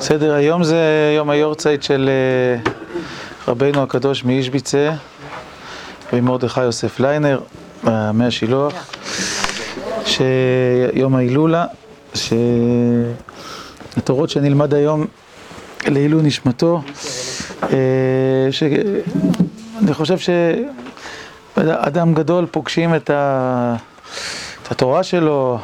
בסדר, היום זה יום היורצייט של אה, רבנו הקדוש מאישביצה ומרדכי יוסף ליינר, מי השילוח, שיום ההילולה, שהתורות שנלמד היום לעילוי נשמתו, אה, שאני חושב שאדם גדול פוגשים את התורה שלו,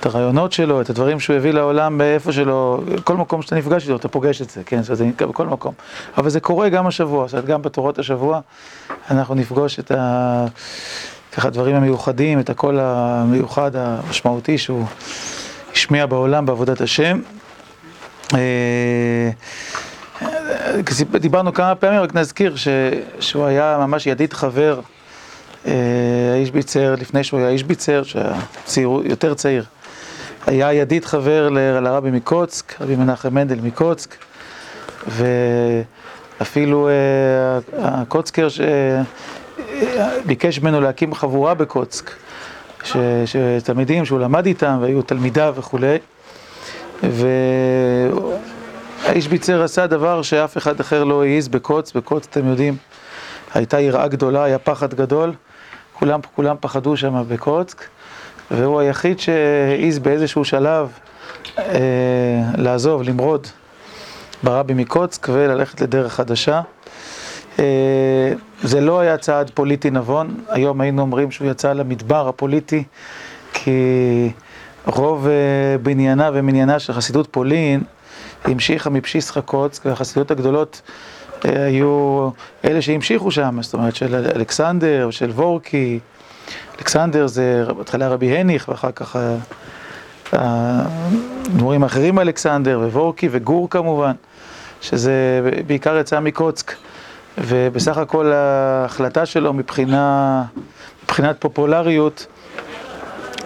את הרעיונות שלו, את הדברים שהוא הביא לעולם באיפה שלו, כל מקום שאתה נפגש איתו, אתה פוגש את זה, כן, זה נקרא בכל מקום. אבל זה קורה גם השבוע, זאת אומרת, גם בתורות השבוע אנחנו נפגוש את ה... ככה הדברים המיוחדים, את הקול המיוחד, המשמעותי שהוא השמיע בעולם בעבודת השם. דיברנו כמה פעמים, רק נזכיר שהוא היה ממש ידיד חבר, האיש ביצר, לפני שהוא היה איש ביצר, שהיה יותר צעיר. היה ידיד חבר לרבי מקוצק, רבי מנחם מנדל מקוצק, ואפילו הקוצקר שביקש ממנו להקים חבורה בקוצק, שתלמידים שהוא למד איתם והיו תלמידיו וכולי, והאיש ביצר עשה דבר שאף אחד אחר לא העז בקוץ, בקוץ אתם יודעים, הייתה יראה גדולה, היה פחד גדול, כולם, כולם פחדו שם בקוצק. והוא היחיד שהעז באיזשהו שלב אה, לעזוב, למרוד ברבי מקוצק וללכת לדרך חדשה. אה, זה לא היה צעד פוליטי נבון, היום היינו אומרים שהוא יצא למדבר הפוליטי, כי רוב אה, בניינה ומניינה של חסידות פולין המשיכה מבשיסחה קוצק, והחסידות הגדולות אה, היו אלה שהמשיכו שם, זאת אומרת של אלכסנדר, של וורקי. אלכסנדר זה בהתחלה רבי הניך, ואחר כך הדמורים האחרים אלכסנדר, ווורקי וגור כמובן, שזה בעיקר יצא מקוצק, ובסך הכל ההחלטה שלו מבחינה, מבחינת פופולריות,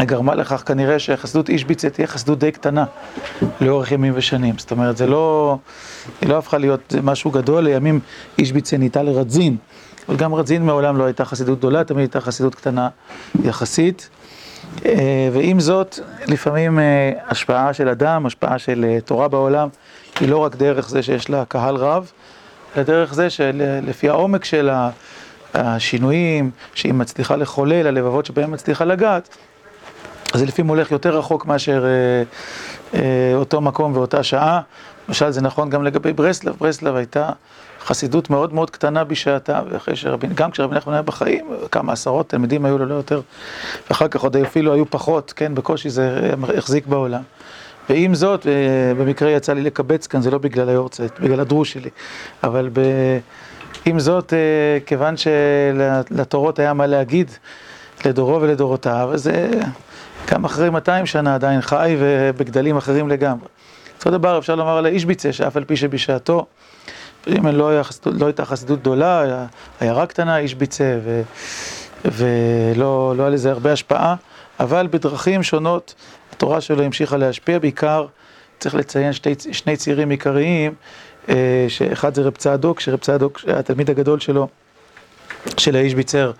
גרמה לכך כנראה שחסידות אישביצה תהיה חסידות די קטנה לאורך ימים ושנים. זאת אומרת, זה לא, היא לא הפכה להיות משהו גדול, לימים אישביצה נהייתה לרדזין. אבל גם רדזין מעולם לא הייתה חסידות גדולה, תמיד הייתה חסידות קטנה יחסית. ועם זאת, לפעמים השפעה של אדם, השפעה של תורה בעולם, היא לא רק דרך זה שיש לה קהל רב, אלא דרך זה שלפי העומק של השינויים שהיא מצליחה לחולל, הלבבות שבהם מצליחה לגעת, אז זה לפעמים הולך יותר רחוק מאשר אותו מקום ואותה שעה. למשל, זה נכון גם לגבי ברסלב, ברסלב הייתה חסידות מאוד מאוד קטנה בשעתה, ואחרי שרבין, גם כשרבי נחמן היה בחיים, כמה עשרות תלמידים היו לו לא יותר, ואחר כך עוד אפילו היו פחות, כן, בקושי זה החזיק בעולם. ועם זאת, במקרה יצא לי לקבץ כאן, זה לא בגלל היורצייט, בגלל הדרוש שלי, אבל ב... עם זאת, כיוון שלתורות היה מה להגיד לדורו ולדורותיו, אז גם אחרי 200 שנה עדיין חי ובגדלים אחרים לגמרי. אותו דבר אפשר לומר על האישביצה, שאף על פי שבשעתו לא, היה, לא הייתה חסידות גדולה, עיירה קטנה, איש ביצה, ו, ולא לא היה לזה הרבה השפעה, אבל בדרכים שונות התורה שלו המשיכה להשפיע, בעיקר צריך לציין שתי, שני צירים עיקריים, שאחד זה רב צדוק, שרב צדוק, התלמיד הגדול שלו, של האיש ביצר,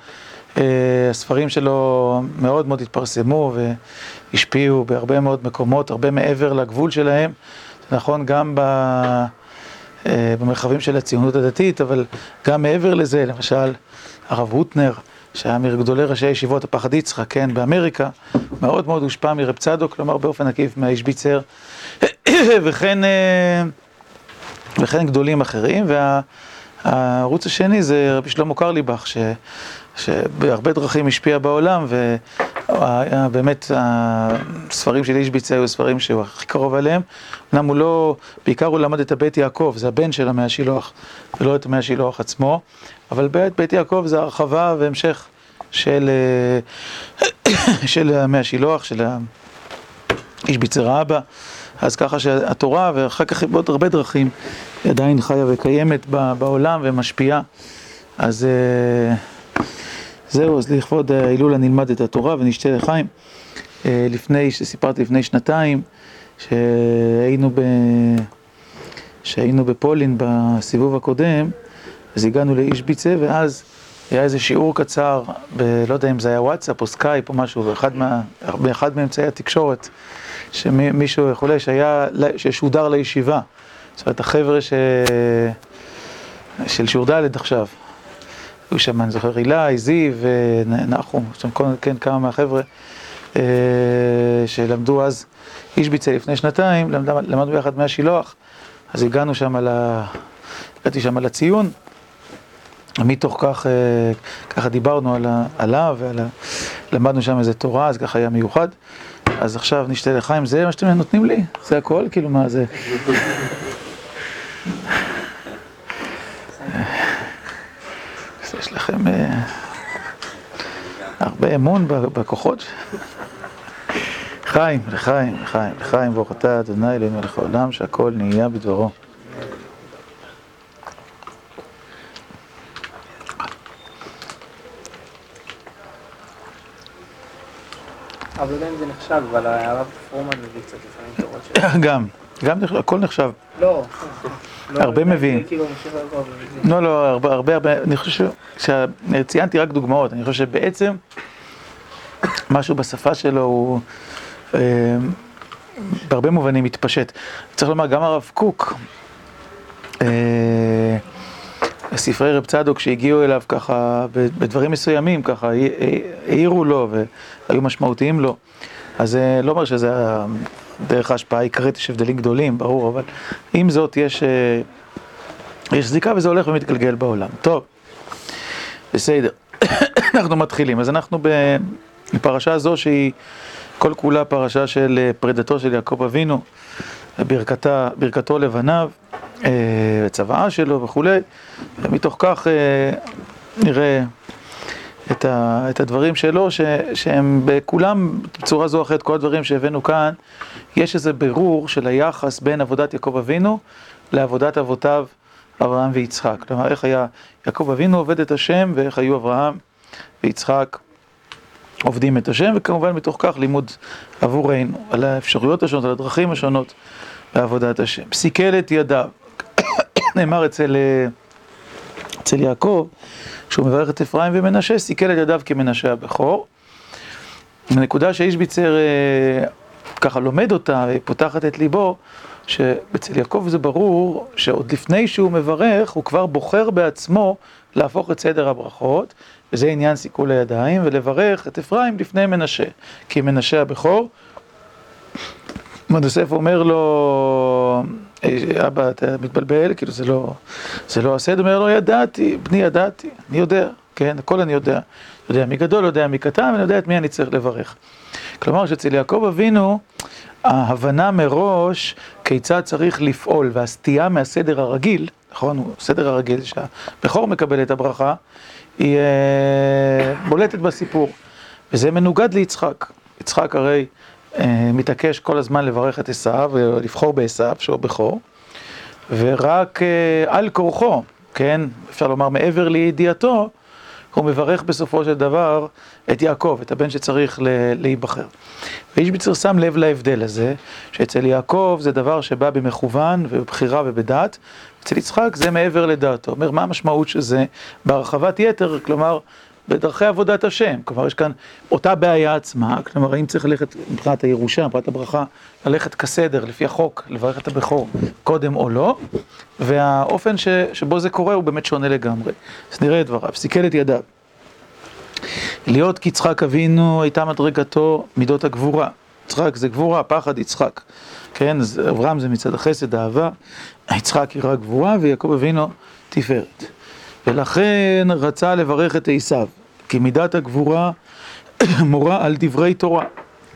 הספרים שלו מאוד מאוד התפרסמו והשפיעו בהרבה מאוד מקומות, הרבה מעבר לגבול שלהם, נכון גם ב... במרחבים של הציונות הדתית, אבל גם מעבר לזה, למשל, הרב הוטנר, שהיה מגדולי ראשי הישיבות הפחד יצחק, כן, באמריקה, מאוד מאוד הושפע מרב צדוק, כלומר באופן עקיף מהאיש ביצר, וכן, וכן גדולים אחרים, והערוץ השני זה רבי שלמה קרליבך, ש... שבהרבה דרכים השפיע בעולם, ובאמת הספרים של אישביץ היו ספרים שהוא הכי קרוב אליהם. אמנם הוא לא, בעיקר הוא למד את הבית יעקב, זה הבן של המאה שילוח, ולא את המאה שילוח עצמו, אבל בית, בית יעקב זה הרחבה והמשך של, של המאה שילוח, של אישביצר האבא. אז ככה שהתורה, ואחר כך בעוד הרבה דרכים, עדיין חיה וקיימת בעולם ומשפיעה. אז... זהו, אז לכבוד ההילולה נלמד את התורה ונשתה לחיים. לפני, שסיפרתי לפני שנתיים, שהיינו, ב... שהיינו בפולין בסיבוב הקודם, אז הגענו לאיש ביצה, ואז היה איזה שיעור קצר, ב, לא יודע אם זה היה וואטסאפ או סקייפ או משהו, באחד, מה, באחד מאמצעי התקשורת, שמישהו וכולי, שהיה, ששודר לישיבה. זאת אומרת, החבר'ה ש... של שיעור ד' עכשיו. היו שם, אני זוכר, אילי, זיו, נחום, שם כן, כמה מהחבר'ה אה, שלמדו אז אישביצה לפני שנתיים, למדנו ביחד מי השילוח, אז הגענו שם ל... הגעתי שם לציון. מתוך כך, אה, ככה דיברנו על עליו, ועל ה... למדנו שם איזה תורה, אז ככה היה מיוחד. אז עכשיו נשתה לחיים, זה מה שאתם נותנים לי? זה הכל? כאילו, מה זה? יש לכם אה, הרבה אמון בכוחות. חיים, לחיים, לחיים, לחיים, ברוך אתה, אדוני אלוהינו מלך העולם, שהכל נהיה בדברו. אבל לא יודע אם זה נחשב, אבל הרב פרומן מביא קצת לפעמים תורות שלו. גם, גם הכל נחשב. לא. הרבה מביאים. כאילו, לא, לא, הרבה, הרבה, אני חושב שציינתי רק דוגמאות, אני חושב שבעצם משהו בשפה שלו הוא אה, בהרבה מובנים מתפשט. צריך לומר, גם הרב קוק, אה, ספרי רב צדוק שהגיעו אליו ככה, בדברים מסוימים, ככה, העירו לו והיו משמעותיים לו. אז לא אומר שזה דרך ההשפעה העיקרית, יש הבדלים גדולים, ברור, אבל עם זאת יש, יש זיקה וזה הולך ומתגלגל בעולם. טוב, בסדר, אנחנו מתחילים. אז אנחנו בפרשה זו שהיא כל כולה פרשה של פרידתו של יעקב אבינו, ברכתה, ברכתו לבניו. צוואה שלו וכולי, ומתוך כך נראה את, ה, את הדברים שלו, ש, שהם בכולם, בצורה זו או אחרת, כל הדברים שהבאנו כאן, יש איזה בירור של היחס בין עבודת יעקב אבינו לעבודת אבותיו אברהם ויצחק. כלומר, איך היה יעקב אבינו עובד את השם, ואיך היו אברהם ויצחק עובדים את השם, וכמובן מתוך כך לימוד עבורנו, על האפשרויות השונות, על הדרכים השונות בעבודת השם. סיכל את ידיו. נאמר אצל, אצל יעקב, כשהוא מברך את אפרים ומנשה, סיכל את ידיו כמנשה הבכור. הנקודה שאיש ביצר ככה לומד אותה ופותחת את ליבו, שאצל יעקב זה ברור שעוד לפני שהוא מברך, הוא כבר בוחר בעצמו להפוך את סדר הברכות, וזה עניין סיכול הידיים, ולברך את אפרים לפני מנשה, כי מנשה הבכור. יוסף אומר לו, אבא, אתה מתבלבל, כאילו זה לא, זה לא הסדר, אומר לו, ידעתי, בני ידעתי, אני יודע, כן, הכל אני יודע. יודע מי גדול, יודע מי קטן, ואני יודע את מי אני צריך לברך. כלומר, שאצל יעקב אבינו, ההבנה מראש כיצד צריך לפעול, והסטייה מהסדר הרגיל, נכון, הסדר הרגיל שהבכור מקבל את הברכה, היא בולטת בסיפור. וזה מנוגד ליצחק. יצחק הרי מתעקש כל הזמן לברך את עשיו, ולבחור בעשיו, שהוא בכור, ורק על כורחו, כן, אפשר לומר מעבר לידיעתו, הוא מברך בסופו של דבר את יעקב, את הבן שצריך להיבחר. ואיש ביצר שם לב להבדל הזה, שאצל יעקב זה דבר שבא במכוון ובבחירה ובדעת, אצל יצחק זה מעבר לדעתו. אומר, מה המשמעות של זה בהרחבת יתר, כלומר, בדרכי עבודת השם. כלומר, יש כאן אותה בעיה עצמה, כלומר, האם צריך ללכת מבחינת הירושה, מבחינת הברכה, ללכת כסדר, לפי החוק, לברך את הבכור קודם או לא, והאופן ש, שבו זה קורה הוא באמת שונה לגמרי. אז נראה את דבריו, סיכל את ידיו. להיות כיצחק אבינו הייתה מדרגתו מידות הגבורה. יצחק זה גבורה, פחד יצחק. כן, אברהם זה מצד החסד, האהבה, יצחק יראה גבורה ויעקב אבינו תפארת. ולכן רצה לברך את עשיו, כי מידת הגבורה מורה על דברי תורה.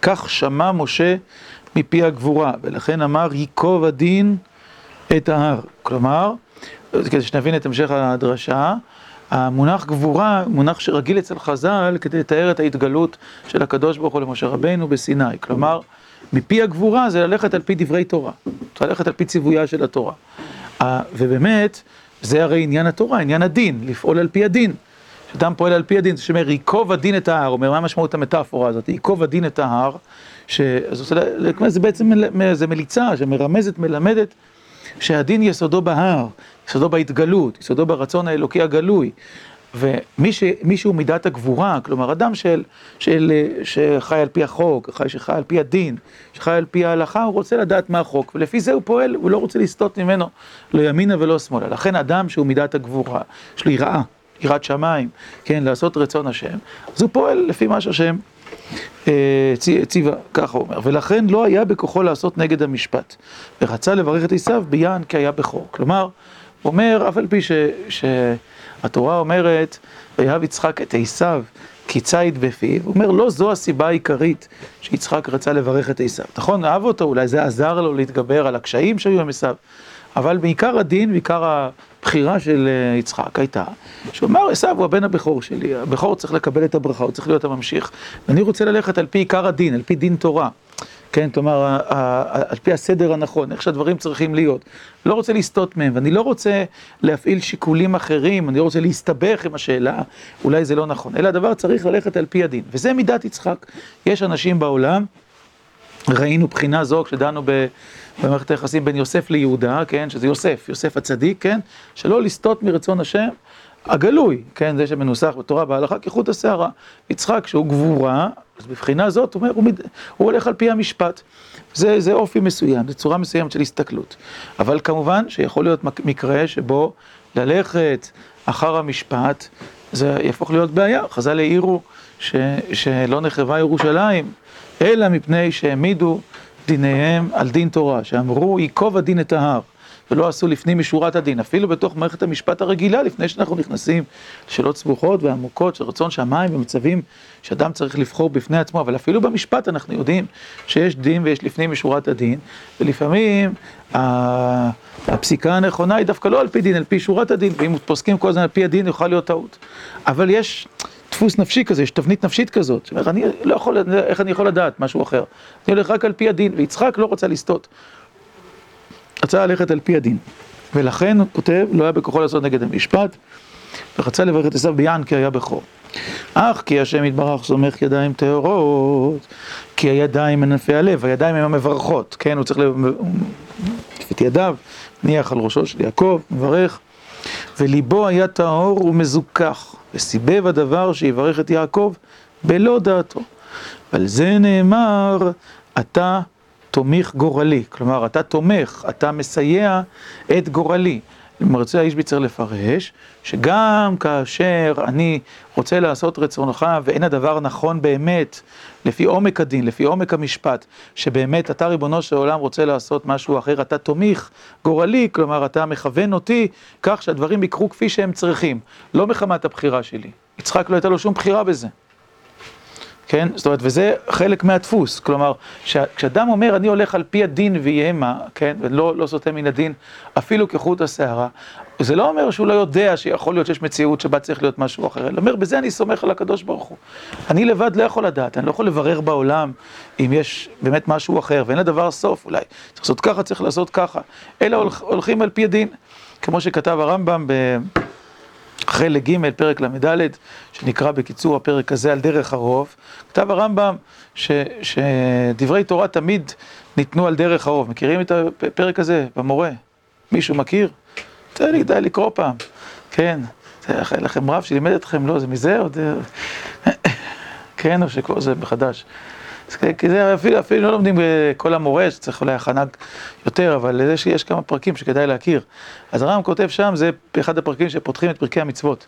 כך שמע משה מפי הגבורה, ולכן אמר ייקוב הדין את ההר. כלומר, כדי שנבין את המשך הדרשה, המונח גבורה, מונח שרגיל אצל חז"ל כדי לתאר את ההתגלות של הקדוש ברוך הוא למשה רבינו בסיני. כלומר, מפי הגבורה זה ללכת על פי דברי תורה, ללכת על פי ציוויה של התורה. ובאמת, זה הרי עניין התורה, עניין הדין, לפעול על פי הדין. כשאדם פועל על פי הדין, זאת אומרת, ייקוב הדין את ההר, אומר, מה משמעות המטאפורה הזאת? ייקוב הדין את ההר, שזה בעצם, זה מליצה שמרמזת, מלמדת, שהדין יסודו בהר, יסודו בהתגלות, יסודו ברצון האלוקי הגלוי. ומי שהוא מידת הגבורה, כלומר אדם של, של, שחי על פי החוק, חי, שחי על פי הדין, שחי על פי ההלכה, הוא רוצה לדעת מה החוק, ולפי זה הוא פועל, הוא לא רוצה לסטות ממנו, לא ימינה ולא שמאלה. לכן אדם שהוא מידת הגבורה, יש לו יראה, יראת שמיים, כן, לעשות רצון השם, אז הוא פועל לפי מה שהשם אה, ציווה, ככה הוא אומר, ולכן לא היה בכוחו לעשות נגד המשפט, ורצה לברך את עשיו ביען כי היה בכור. כלומר, הוא אומר, אף על פי ש... שהתורה אומרת, ויהב יצחק את עשיו כי ציד בפיו, הוא אומר, לא זו הסיבה העיקרית שיצחק רצה לברך את עשיו. נכון, אהב אותו, אולי זה עזר לו להתגבר על הקשיים שהיו עם עשיו, אבל בעיקר הדין, בעיקר הבחירה של אה, יצחק הייתה, שהוא אמר, עשיו הוא הבן הבכור שלי, הבכור צריך לקבל את הברכה, הוא צריך להיות הממשיך, ואני רוצה ללכת על פי עיקר הדין, על פי דין תורה. כן, כלומר, על פי הסדר הנכון, איך שהדברים צריכים להיות. לא רוצה לסטות מהם, ואני לא רוצה להפעיל שיקולים אחרים, אני לא רוצה להסתבך עם השאלה, אולי זה לא נכון, אלא הדבר צריך ללכת על פי הדין. וזה מידת יצחק. יש אנשים בעולם, ראינו בחינה זו כשדנו במערכת היחסים בין יוסף ליהודה, כן, שזה יוסף, יוסף הצדיק, כן, שלא לסטות מרצון השם. הגלוי, כן, זה שמנוסח בתורה בהלכה כחוט השערה. יצחק, שהוא גבורה, אז בבחינה זאת, הוא הוא, מד... הוא הולך על פי המשפט. זה, זה אופי מסוים, זו צורה מסוימת של הסתכלות. אבל כמובן שיכול להיות מקרה שבו ללכת אחר המשפט, זה יהפוך להיות בעיה. חז"ל העירו ש... שלא נחרבה ירושלים, אלא מפני שהעמידו דיניהם על דין תורה, שאמרו, ייקוב הדין את ההר. ולא עשו לפנים משורת הדין, אפילו בתוך מערכת המשפט הרגילה, לפני שאנחנו נכנסים לשאלות סבוכות ועמוקות של רצון שמיים במצבים שאדם צריך לבחור בפני עצמו, אבל אפילו במשפט אנחנו יודעים שיש דין ויש לפנים משורת הדין, ולפעמים הפסיקה הנכונה היא דווקא לא על פי דין, על פי שורת הדין, ואם פוסקים כל הזמן על פי הדין, יוכל להיות טעות. אבל יש דפוס נפשי כזה, יש תבנית נפשית כזאת, שאומר, אני לא יכול, איך אני יכול לדעת משהו אחר? אני הולך רק על פי הדין, ויצחק לא רוצה לסטות. רצה ללכת על פי הדין. ולכן הוא כותב, לא היה בכוחו לעשות נגד המשפט, ורצה לברך את עשיו ביען כי היה בכור. אך כי השם יתברך סומך ידיים טהורות, כי הידיים מנפי הלב, הידיים הן המברכות, כן, הוא צריך להפת את ידיו, ניח על ראשו של יעקב, מברך, וליבו היה טהור ומזוכח, וסיבב הדבר שיברך את יעקב בלא דעתו. ועל זה נאמר, אתה תומך גורלי, כלומר אתה תומך, אתה מסייע את גורלי. מרצה האיש בי צריך לפרש, שגם כאשר אני רוצה לעשות רצונך ואין הדבר נכון באמת, לפי עומק הדין, לפי עומק המשפט, שבאמת אתה ריבונו של עולם רוצה לעשות משהו אחר, אתה תומך גורלי, כלומר אתה מכוון אותי כך שהדברים יקרו כפי שהם צריכים, לא מחמת הבחירה שלי. יצחק לא הייתה לו שום בחירה בזה. כן? זאת אומרת, וזה חלק מהדפוס, כלומר, כשאדם אומר, אני הולך על פי הדין ויהיה מה, כן? ולא לא סוטה מן הדין, אפילו כחוט השערה, זה לא אומר שהוא לא יודע שיכול להיות שיש מציאות שבה צריך להיות משהו אחר, אלא אומר, בזה אני סומך על הקדוש ברוך הוא. אני לבד לא יכול לדעת, אני לא יכול לברר בעולם אם יש באמת משהו אחר, ואין לדבר סוף אולי. צריך לעשות ככה, צריך לעשות ככה, אלא הולכים על פי הדין, כמו שכתב הרמב"ם ב... חלק ג', פרק ל"ד, שנקרא בקיצור הפרק הזה על דרך הרוב, כתב הרמב"ם שדברי תורה תמיד ניתנו על דרך הרוב. מכירים את הפרק הזה במורה? מישהו מכיר? לי, די לקרוא פעם. כן, היה לכם רב שלימד אתכם, לא, זה מזה עוד... כן, או שכל זה מחדש. כי זה אפילו, אפילו לא לומדים כל המורה, שצריך אולי הכנה יותר, אבל לזה שיש כמה פרקים שכדאי להכיר. אז הרמב"ם כותב שם, זה אחד הפרקים שפותחים את פרקי המצוות.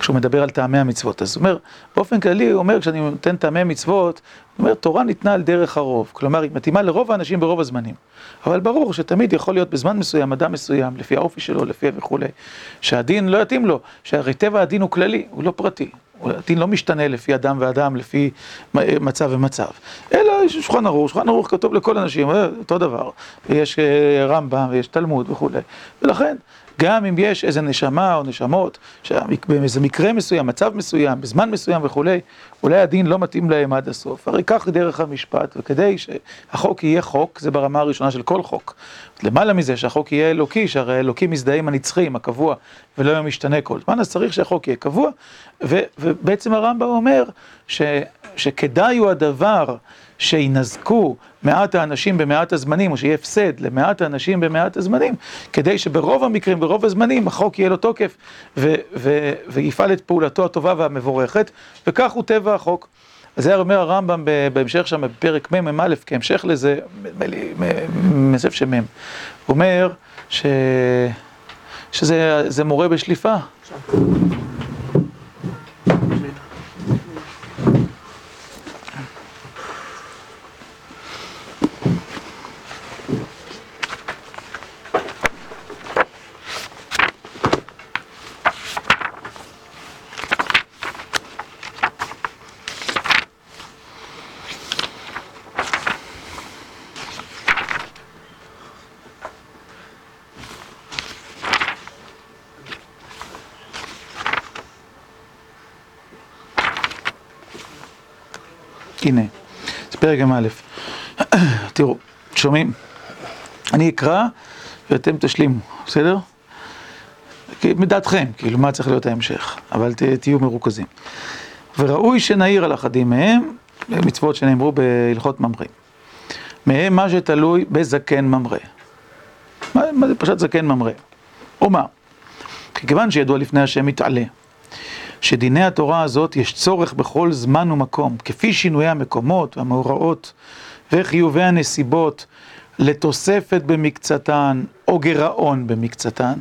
כשהוא מדבר על טעמי המצוות. אז הוא אומר, באופן כללי, הוא אומר, כשאני נותן טעמי מצוות, הוא אומר, תורה ניתנה על דרך הרוב. כלומר, היא מתאימה לרוב האנשים ברוב הזמנים. אבל ברור שתמיד יכול להיות בזמן מסוים, אדם מסוים, לפי האופי שלו, לפי וכולי, שהדין לא יתאים לו, שהרי טבע הדין הוא כללי, הוא לא פרטי. הדין לא משתנה לפי אדם ואדם, לפי מצב ומצב. אלא יש שולחן ערוך, שולחן ערוך כתוב לכל אנשים, אה, אותו דבר. יש אה, רמב"ם ויש תלמוד וכולי. ולכן, גם אם יש איזה נשמה או נשמות, באיזה מקרה מסוים, מצב מסוים, בזמן מסוים וכולי, אולי הדין לא מתאים להם עד הסוף. הרי כך דרך המשפט, וכדי שהחוק יהיה חוק, זה ברמה הראשונה של כל חוק. למעלה מזה, שהחוק יהיה אלוקי, שהרי אלוקים מזדהה עם הנצחי, הקבוע, ולא יהיה משתנה כל זמן, אז צריך שהחוק יהיה קבוע, ו, ובעצם הרמב"ם אומר ש, שכדאי הוא הדבר שינזקו מעט האנשים במעט הזמנים, או שיהיה הפסד למעט האנשים במעט הזמנים, כדי שברוב המקרים, ברוב הזמנים, החוק יהיה לו תוקף ויפעל את פעולתו הטובה והמבורכת, וכך הוא טבע החוק. אז זה אומר הרמב"ם בהמשך שם בפרק מ"א, כהמשך לזה, מסף שמ"ם. הוא אומר ש... שזה מורה בשליפה. הנה, זה פרק תראו, שומעים? אני אקרא ואתם תשלימו, בסדר? מדעתכם, כאילו מה צריך להיות ההמשך, אבל ת, תהיו מרוכזים. וראוי שנעיר על אחדים מהם, מצוות שנאמרו בהלכות ממרא. מהם מה שתלוי בזקן ממרא. מה, מה זה פשוט זקן ממרא? או מה? כי כיוון שידוע לפני השם מתעלה. שדיני התורה הזאת יש צורך בכל זמן ומקום, כפי שינויי המקומות והמאורעות וחיובי הנסיבות לתוספת במקצתן או גירעון במקצתן.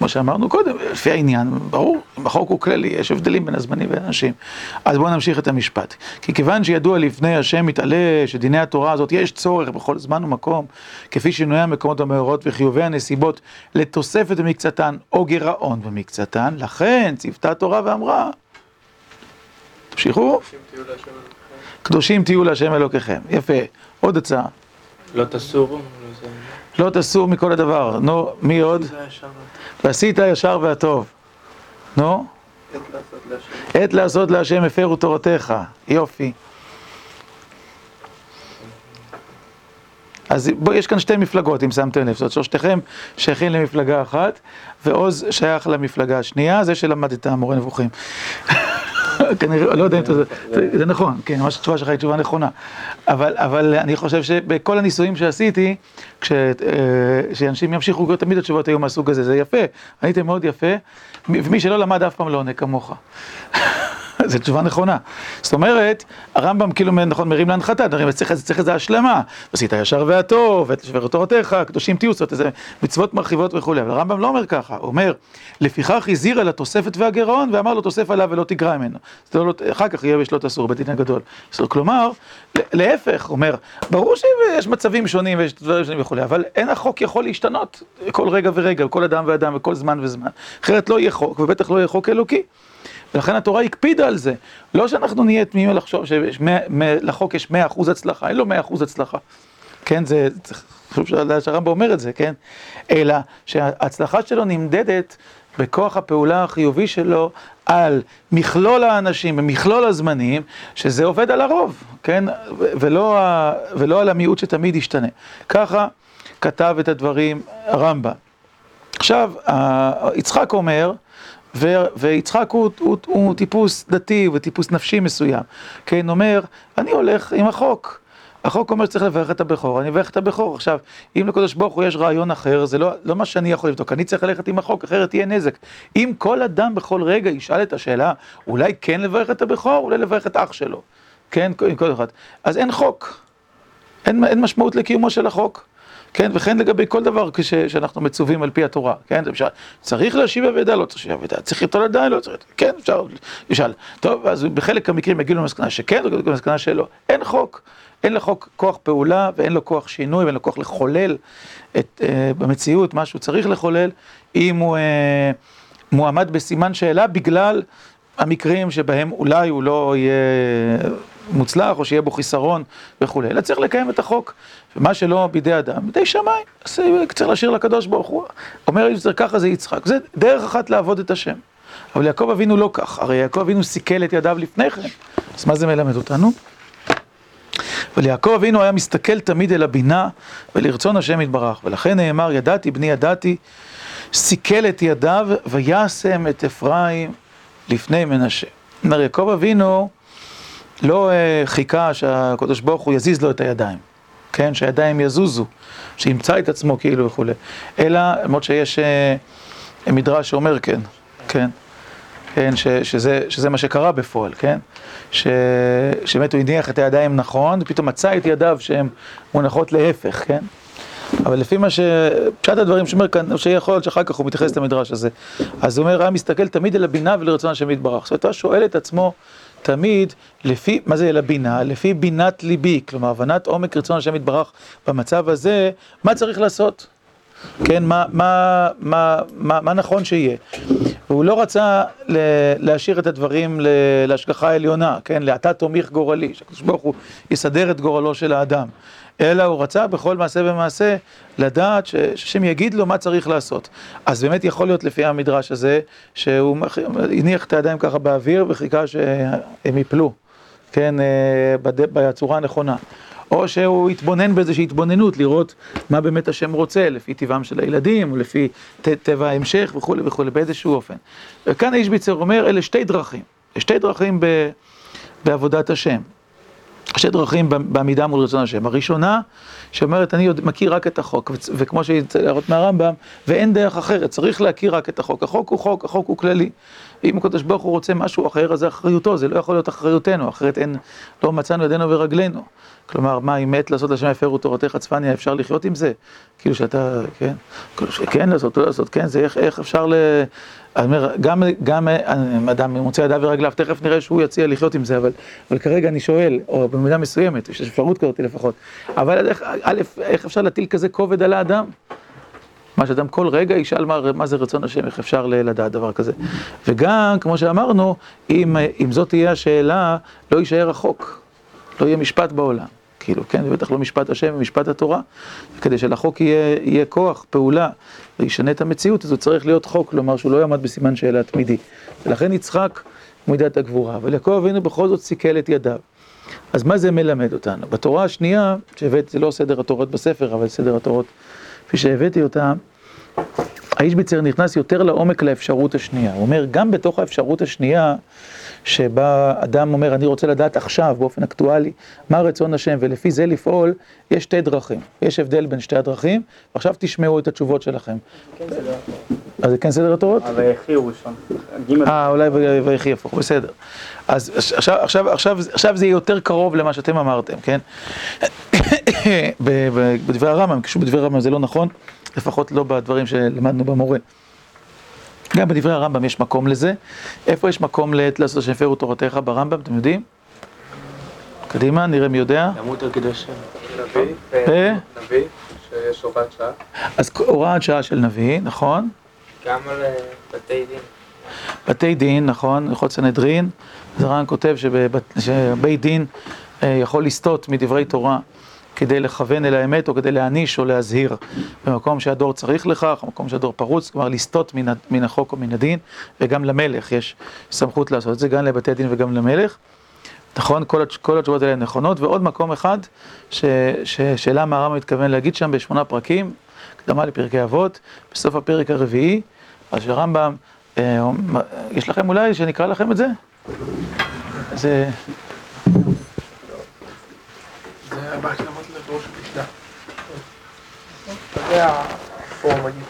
כמו שאמרנו קודם, לפי העניין, ברור, בחוק הוא כללי, יש הבדלים בין הזמנים והאנשים. אז בואו נמשיך את המשפט. כי כיוון שידוע לפני השם מתעלה שדיני התורה הזאת יש צורך בכל זמן ומקום, כפי שינויי המקומות המאורות וחיובי הנסיבות לתוספת במקצתן או גירעון במקצתן, לכן ציוותה התורה ואמרה, תמשיכו. קדושים תהיו להשם אלוקיכם. יפה. עוד הצעה. לא תסורו. לא תסור מכל הדבר. נו, מי עוד? ועשית הישר והטוב. נו? עת לעשות להשם הפרו תורתך. יופי. אז בואו, יש כאן שתי מפלגות, אם שמתם לב. זאת שלושתכם שייכים למפלגה אחת, ועוז שייך למפלגה השנייה, זה שלמד את המורה נבוכים. כנראה, לא יודע אם זה, זה נכון, כן, ממש התשובה שלך היא תשובה נכונה. אבל, אבל אני חושב שבכל הניסויים שעשיתי, כשאנשים ימשיכו, תמיד התשובות היו מהסוג הזה, זה יפה, הייתם מאוד יפה, ומי שלא למד אף פעם לא עונה כמוך. זו תשובה נכונה. זאת אומרת, הרמב"ם כאילו, נכון, מרים להנחתה, צריך איזה השלמה. עשית הישר והטוב, ואת שבר תורתך, קדושים תהיו, זאת איזה מצוות מרחיבות וכולי. אבל הרמב"ם לא אומר ככה, הוא אומר, לפיכך הזהיר על התוספת והגירעון, ואמר לו, תוסף עליו ולא תגרע ממנו. אחר כך יהיה בשלוט אסור, בית דין הגדול. כלומר, להפך, הוא אומר, ברור שיש מצבים שונים ויש דברים שונים וכולי, אבל אין החוק יכול להשתנות כל רגע ורגע, כל אדם ואדם וכל זמן וזמן. אחרת לא יהיה חוק, ובטח לא יהיה חוק אלוקי. ולכן התורה הקפידה על זה. לא שאנחנו נהיה תמימים לחשוב שלחוק יש מאה אחוז הצלחה, אין לו מאה אחוז הצלחה. כן, זה, חשוב שהרמב"ם אומר את זה, כן? אלא שההצלחה שלו נמדדת בכוח הפעולה החיובי שלו על מכלול האנשים ומכלול הזמנים, שזה עובד על הרוב, כן? ולא, ולא על המיעוט שתמיד ישתנה. ככה כתב את הדברים הרמב"ם. עכשיו, יצחק אומר, ויצחק הוא, הוא, הוא טיפוס דתי וטיפוס נפשי מסוים, כן, אומר, אני הולך עם החוק. החוק אומר שצריך לברך את הבכור, אני מברך את הבכור. עכשיו, אם לקדוש ברוך הוא יש רעיון אחר, זה לא, לא מה שאני יכול לבדוק, אני צריך ללכת עם החוק, אחרת יהיה נזק. אם כל אדם בכל רגע ישאל את השאלה, אולי כן לברך את הבכור, אולי לברך את אח שלו, כן, כל אחד, אז אין חוק, אין, אין משמעות לקיומו של החוק. כן, וכן לגבי כל דבר כש, שאנחנו מצווים על פי התורה, כן, אפשר, צריך להשיב אבדה, לא צריך להשיב אבדה, צריך לטול עדיין, לא צריך, כן, אפשר לשאול. טוב, אז בחלק המקרים יגידו למסקנה שכן, יגידו למסקנה שלא. אין חוק, אין לחוק כוח פעולה ואין לו כוח שינוי ואין לו כוח לחולל את, אה, במציאות מה שהוא צריך לחולל, אם הוא אה, מועמד בסימן שאלה בגלל המקרים שבהם אולי הוא לא יהיה מוצלח או שיהיה בו חיסרון וכולי, אלא צריך לקיים את החוק. ומה שלא בידי אדם, בידי שמיים, אז צריך להשאיר לקדוש ברוך הוא. אומר יצחק, ככה זה יצחק. זה דרך אחת לעבוד את השם. אבל יעקב אבינו לא כך, הרי יעקב אבינו סיכל את ידיו לפני כן. אז מה זה מלמד אותנו? אבל יעקב אבינו היה מסתכל תמיד אל הבינה ולרצון השם יתברך, ולכן נאמר, ידעתי בני ידעתי, סיכל את ידיו וישם את אפרים לפני מנשה. אומר יעקב אבינו, לא חיכה שהקדוש ברוך הוא יזיז לו את הידיים, כן, שהידיים יזוזו, שימצא את עצמו כאילו וכולי, אלא, למרות שיש מדרש שאומר כן, כן, כן, ש, שזה, שזה מה שקרה בפועל, כן, ש, שבאמת הוא הניח את הידיים נכון, ופתאום מצא את ידיו שהן מונחות להפך, כן, אבל לפי מה ש... פשט הדברים שאומר כאן, שיכול להיות שאחר כך הוא מתייחס למדרש הזה. אז הוא אומר, היה מסתכל תמיד אל הבינה ולרצון השם יתברך. זאת אומרת, הוא שואל את עצמו תמיד לפי, מה זה אל הבינה? לפי בינת ליבי, כלומר, הבנת עומק רצון השם יתברך במצב הזה, מה צריך לעשות? כן, מה, מה, מה, מה, מה נכון שיהיה. והוא לא רצה להשאיר את הדברים להשגחה העליונה, כן, לאתה תומיך גורלי, שהקדוש ברוך הוא יסדר את גורלו של האדם. אלא הוא רצה בכל מעשה ומעשה לדעת שהשם יגיד לו מה צריך לעשות. אז באמת יכול להיות לפי המדרש הזה, שהוא הניח את הידיים ככה באוויר וחיכה שהם יפלו, כן, אה, בצורה הנכונה. או שהוא יתבונן באיזושהי התבוננות, לראות מה באמת השם רוצה, לפי טבעם של הילדים, או לפי טבע ההמשך וכולי וכולי, באיזשהו אופן. וכאן האישביצר אומר, אלה שתי דרכים, שתי דרכים ב, בעבודת השם. שתי דרכים בעמידה מול רצון השם. הראשונה, שאומרת, אני מכיר רק את החוק, וכמו שיצא להראות מהרמב"ם, ואין דרך אחרת, צריך להכיר רק את החוק. החוק הוא חוק, החוק הוא כללי. אם הקדוש ברוך הוא רוצה משהו אחר, אז זה אחריותו, זה לא יכול להיות אחריותנו, אחרת אין, לא מצאנו ידינו ורגלינו. כלומר, מה, אם מת לעשות לשם הפרו תורתך צפניה, אפשר לחיות עם זה? כאילו שאתה, כן, כן לעשות, לא לעשות, כן, זה איך, איך אפשר ל... אומר, גם, גם אדם מוצא ידיו ורגליו, תכף נראה שהוא יציע לחיות עם זה, אבל, אבל כרגע אני שואל, או במידה מסוימת, יש אפשרות כזאת לפחות, אבל א', איך אפשר להטיל כזה כובד על האדם? מה שאדם כל רגע ישאל מה, מה זה רצון השם, איך אפשר לדעת דבר כזה. וגם, כמו שאמרנו, אם, אם זאת תהיה השאלה, לא יישאר החוק, לא יהיה משפט בעולם. כאילו, כן, ובטח לא משפט השם ומשפט התורה, כדי שלחוק יהיה, יהיה כוח, פעולה, וישנה את המציאות, אז הוא צריך להיות חוק, כלומר שהוא לא יעמד בסימן שאלה תמידי. ולכן יצחק מידת הגבורה, אבל יעקב אבינו בכל זאת סיכל את ידיו. אז מה זה מלמד אותנו? בתורה השנייה, שהבאתי, זה לא סדר התורות בספר, אבל סדר התורות כפי שהבאתי אותה, האיש ביצר נכנס יותר לעומק לאפשרות השנייה. הוא אומר, גם בתוך האפשרות השנייה, שבה אדם אומר, אני רוצה לדעת עכשיו, באופן אקטואלי, מה רצון השם, ולפי זה לפעול, יש שתי דרכים. יש הבדל בין שתי הדרכים, ועכשיו תשמעו את התשובות שלכם. כן התורות. אז זה כן סדר התורות? ויחי הוא ראשון. אה, אולי ויחי הפוך, בסדר. אז עכשיו, זה יותר קרוב למה שאתם אמרתם, כן? בדברי הרמב"ם, כשהוא בדברי הרמב"ם זה לא נכון, לפחות לא בדברים שלמדנו במורה. גם בדברי הרמב"ם יש מקום לזה. איפה יש מקום לעשות שהפרו תורתך ברמב"ם, אתם יודעים? קדימה, נראה מי יודע. למות על קידוש נביא. נביא, שיש הוראת שעה. אז הוראת שעה של נביא, נכון. גם על אה, בתי דין. בתי דין, נכון, הלכות סנהדרין. זרן כותב שבית דין אה, יכול לסטות מדברי תורה. כדי לכוון אל האמת או כדי להעניש או להזהיר. במקום שהדור צריך לכך, במקום שהדור פרוץ, כלומר לסטות מן, החוק או מן הדין, וגם למלך יש סמכות לעשות את זה, גם לבתי דין וגם למלך. נכון, כל, כל התשובות האלה נכונות, ועוד מקום אחד, ש, ש, שלמה הרמב"ם מתכוון להגיד שם בשמונה פרקים, הקדמה לפרקי אבות, בסוף הפרק הרביעי, אז שהרמב"ם, אה, יש לכם אולי שנקרא לכם את זה? זה... זה הבעיה ראש משנה. זה הפורום נגיד.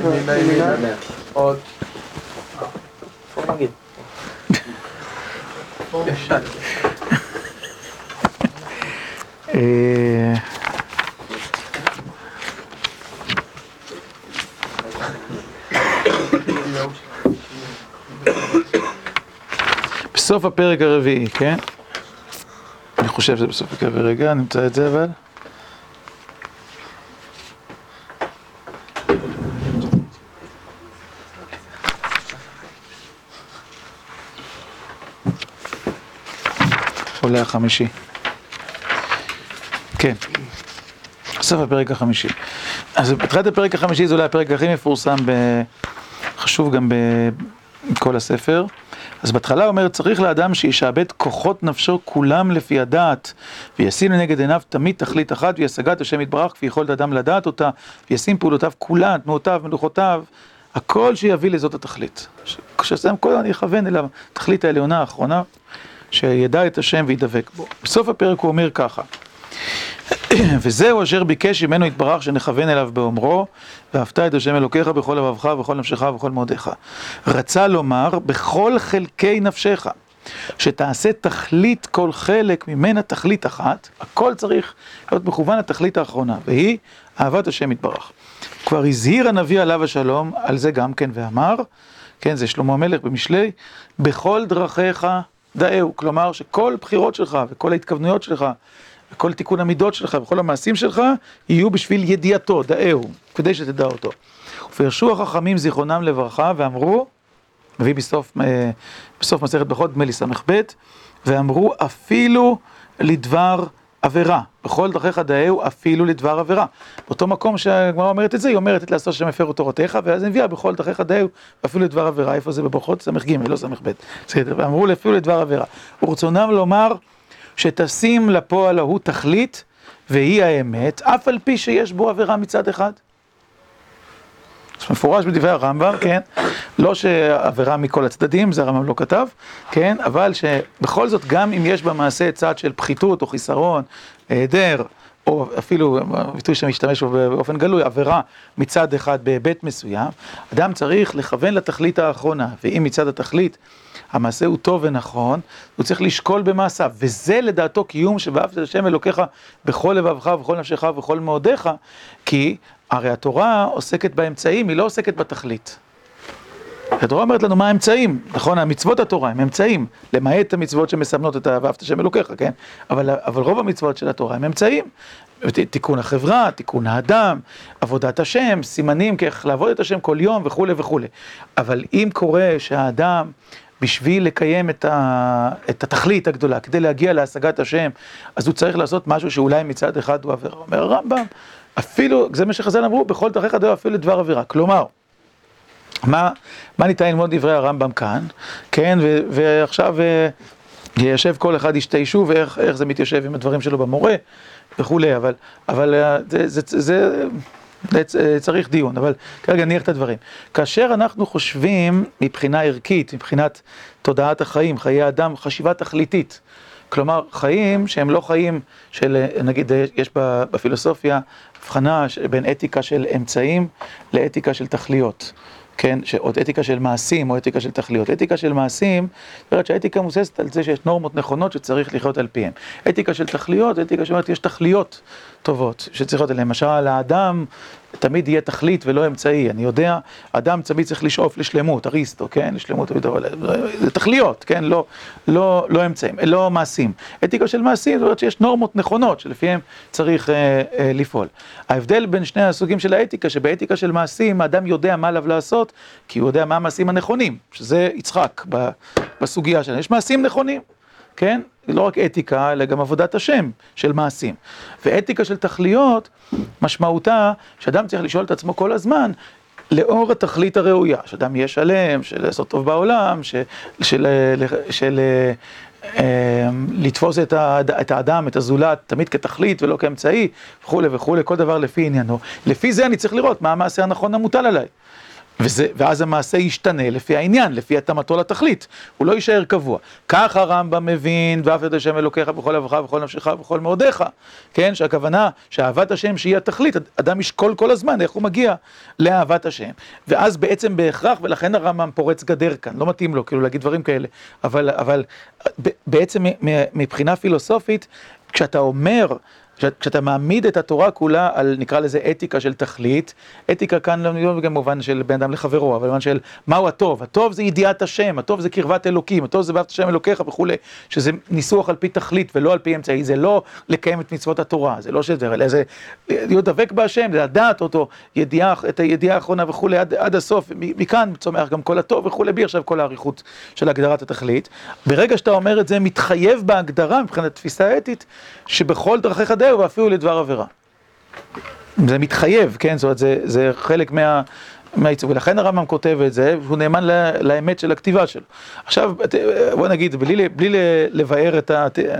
ימינה ימינה. עוד. פורום. ישן. בסוף הפרק הרביעי, כן? אני חושב שזה בסוף יקרה ברגע, נמצא את זה אבל. עולה החמישי. כן, בסוף הפרק החמישי. אז בתחילת הפרק החמישי זה אולי הפרק הכי מפורסם, חשוב גם בכל הספר. אז בהתחלה אומר, צריך לאדם שישעבד כוחות נפשו כולם לפי הדעת, וישים לנגד עיניו תמיד תכלית אחת, וישגת השם יתברך, כפי יכולת אדם לדעת אותה, וישים פעולותיו כולן, תנועותיו, מלוכותיו, הכל שיביא לזאת התכלית. כשעושים כל אני אכוון אליו, התכלית העליונה האחרונה, שידע את השם וידבק בו. בסוף הפרק הוא אומר ככה, וזהו אשר ביקש ממנו יתברך שנכוון אליו באומרו, ואהבת את השם אלוקיך בכל לבבך ובכל נפשך ובכל מאודיך. רצה לומר, בכל חלקי נפשך, שתעשה תכלית כל חלק ממנה תכלית אחת, הכל צריך להיות מכוון לתכלית האחרונה, והיא אהבת השם יתברך. כבר הזהיר הנביא עליו השלום על זה גם כן ואמר, כן, זה שלמה המלך במשלי, בכל דרכיך דאהו, כלומר שכל בחירות שלך וכל ההתכוונויות שלך וכל תיקון המידות שלך וכל המעשים שלך יהיו בשביל ידיעתו, דאהו, כדי שתדע אותו. ופרשו החכמים זיכרונם לברכה ואמרו, מביא בסוף, אה, בסוף מסכת ברכות, נדמה לי ס"ב, ואמרו אפילו לדבר עבירה, בכל דרכיך דאהו אפילו לדבר עבירה. באותו מקום שהגמרא אומרת את זה, היא אומרת לעשות שם הפרו תורתך, ואז היא מביאה בכל דרכיך דאהו אפילו לדבר עבירה. איפה זה בברכות? ס"ג, לא ס"ב. בסדר, ואמרו אפילו לדבר עבירה. ורצונם לומר שתשים לפועל ההוא תכלית, והיא האמת, אף על פי שיש בו עבירה מצד אחד. מפורש בדברי הרמב"ם, כן, לא שעבירה מכל הצדדים, זה הרמב"ם לא כתב, כן, אבל שבכל זאת, גם אם יש במעשה צד של פחיתות או חיסרון, היעדר, או אפילו, ביטוי שמשתמש בו באופן גלוי, עבירה מצד אחד בהיבט מסוים, אדם צריך לכוון לתכלית האחרונה, ואם מצד התכלית המעשה הוא טוב ונכון, הוא צריך לשקול במעשיו, וזה לדעתו קיום שבאהבת את השם אלוקיך בכל לבבך ובכל נפשך ובכל מאודיך, כי הרי התורה עוסקת באמצעים, היא לא עוסקת בתכלית. התורה אומרת לנו מה האמצעים, נכון? המצוות התורה הם אמצעים, למעט המצוות שמסמנות את ואהבת השם אלוקיך, כן? אבל, אבל רוב המצוות של התורה הם אמצעים. תיקון החברה, תיקון האדם, עבודת השם, סימנים כאיך לעבוד את השם כל יום וכולי וכולי. אבל אם קורה שהאדם, בשביל לקיים את, ה, את התכלית הגדולה, כדי להגיע להשגת השם, אז הוא צריך לעשות משהו שאולי מצד אחד הוא עבירה. אומר הרמב"ם, אפילו, זה מה שחז"ל אמרו, בכל דרכיך דרך אפילו לדבר עבירה. כלומר, מה, מה ניתן ללמוד דברי הרמב"ם כאן, כן, ו, ועכשיו אה, יושב כל אחד איש יישוב, ואיך זה מתיישב עם הדברים שלו במורה וכולי, אבל, אבל אה, זה, זה, זה, זה צריך דיון, אבל כרגע נניח את הדברים. כאשר אנחנו חושבים מבחינה ערכית, מבחינת תודעת החיים, חיי אדם, חשיבה תכליתית, כלומר, חיים שהם לא חיים של, נגיד, יש בפילוסופיה הבחנה בין אתיקה של אמצעים לאתיקה של תכליות. כן, או אתיקה של מעשים או אתיקה של תכליות. אתיקה של מעשים, זאת אומרת שהאתיקה מבוססת על זה שיש נורמות נכונות שצריך לחיות על פיהן. אתיקה של תכליות, אתיקה שאומרת יש תכליות טובות שצריכות עליהן. למשל, האדם תמיד יהיה תכלית ולא אמצעי. אני יודע, אדם תמיד צריך לשאוף לשלמות, אריסטו, כן? לשלמות אבל זה תכליות, כן? לא, לא, לא אמצעים, לא מעשים. אתיקה של מעשים, זאת אומרת שיש נורמות נכונות שלפיהן צריך אה, אה, לפעול. ההבדל בין שני הסוגים של האתיקה, שבאתיקה של מעשים האדם יודע מה עליו לעשות, כי הוא יודע מה המעשים הנכונים, שזה יצחק בסוגיה שלנו. יש מעשים נכונים. כן? לא רק אתיקה, אלא גם עבודת השם של מעשים. ואתיקה של תכליות, משמעותה שאדם צריך לשאול את עצמו כל הזמן, לאור התכלית הראויה, שאדם יהיה שלם, של לעשות טוב בעולם, של, של, של, של אה, לתפוס את, האד, את האדם, את הזולת, תמיד כתכלית ולא כאמצעי, וכולי וכולי, כל דבר לפי עניינו. לפי זה אני צריך לראות מה המעשה הנכון המוטל עליי. וזה, ואז המעשה ישתנה לפי העניין, לפי התאמתו לתכלית, הוא לא יישאר קבוע. כך הרמב"ם מבין, ואף את השם אלוקיך בכל אבך ובכל נפשך ובכל מאודיך, כן? שהכוונה שאהבת השם שהיא התכלית, אדם ישקול כל הזמן איך הוא מגיע לאהבת השם. ואז בעצם בהכרח, ולכן הרמב"ם פורץ גדר כאן, לא מתאים לו כאילו להגיד דברים כאלה, אבל, אבל בעצם מבחינה פילוסופית, כשאתה אומר כשאתה מעמיד את התורה כולה על, נקרא לזה אתיקה של תכלית, אתיקה כאן לא במובן של בין אדם לחברו, אבל במובן של מהו הטוב, הטוב זה ידיעת השם, הטוב זה קרבת אלוקים, הטוב זה ואהבת השם אלוקיך וכולי, שזה ניסוח על פי תכלית ולא על פי אמצעי, זה לא לקיים את מצוות התורה, זה לא שזה, אלא זה להיות דבק בהשם, זה לדעת אותו, ידיעה, את הידיעה האחרונה וכולי עד, עד הסוף, מכאן צומח גם כל הטוב וכולי, בלי עכשיו כל האריכות של הגדרת התכלית. ברגע שאתה אומר את זה, מתחייב בהגדרה מבחינת תפיסה האתית, שבכל דרכיך דרך לדבר ואפילו לדבר עבירה. זה מתחייב, כן? זאת אומרת, זה, זה חלק מה... מהייצוג, ולכן הרמב"ם כותב את זה, הוא נאמן לאמת של הכתיבה שלו. עכשיו, בוא נגיד, בלי, בלי לבאר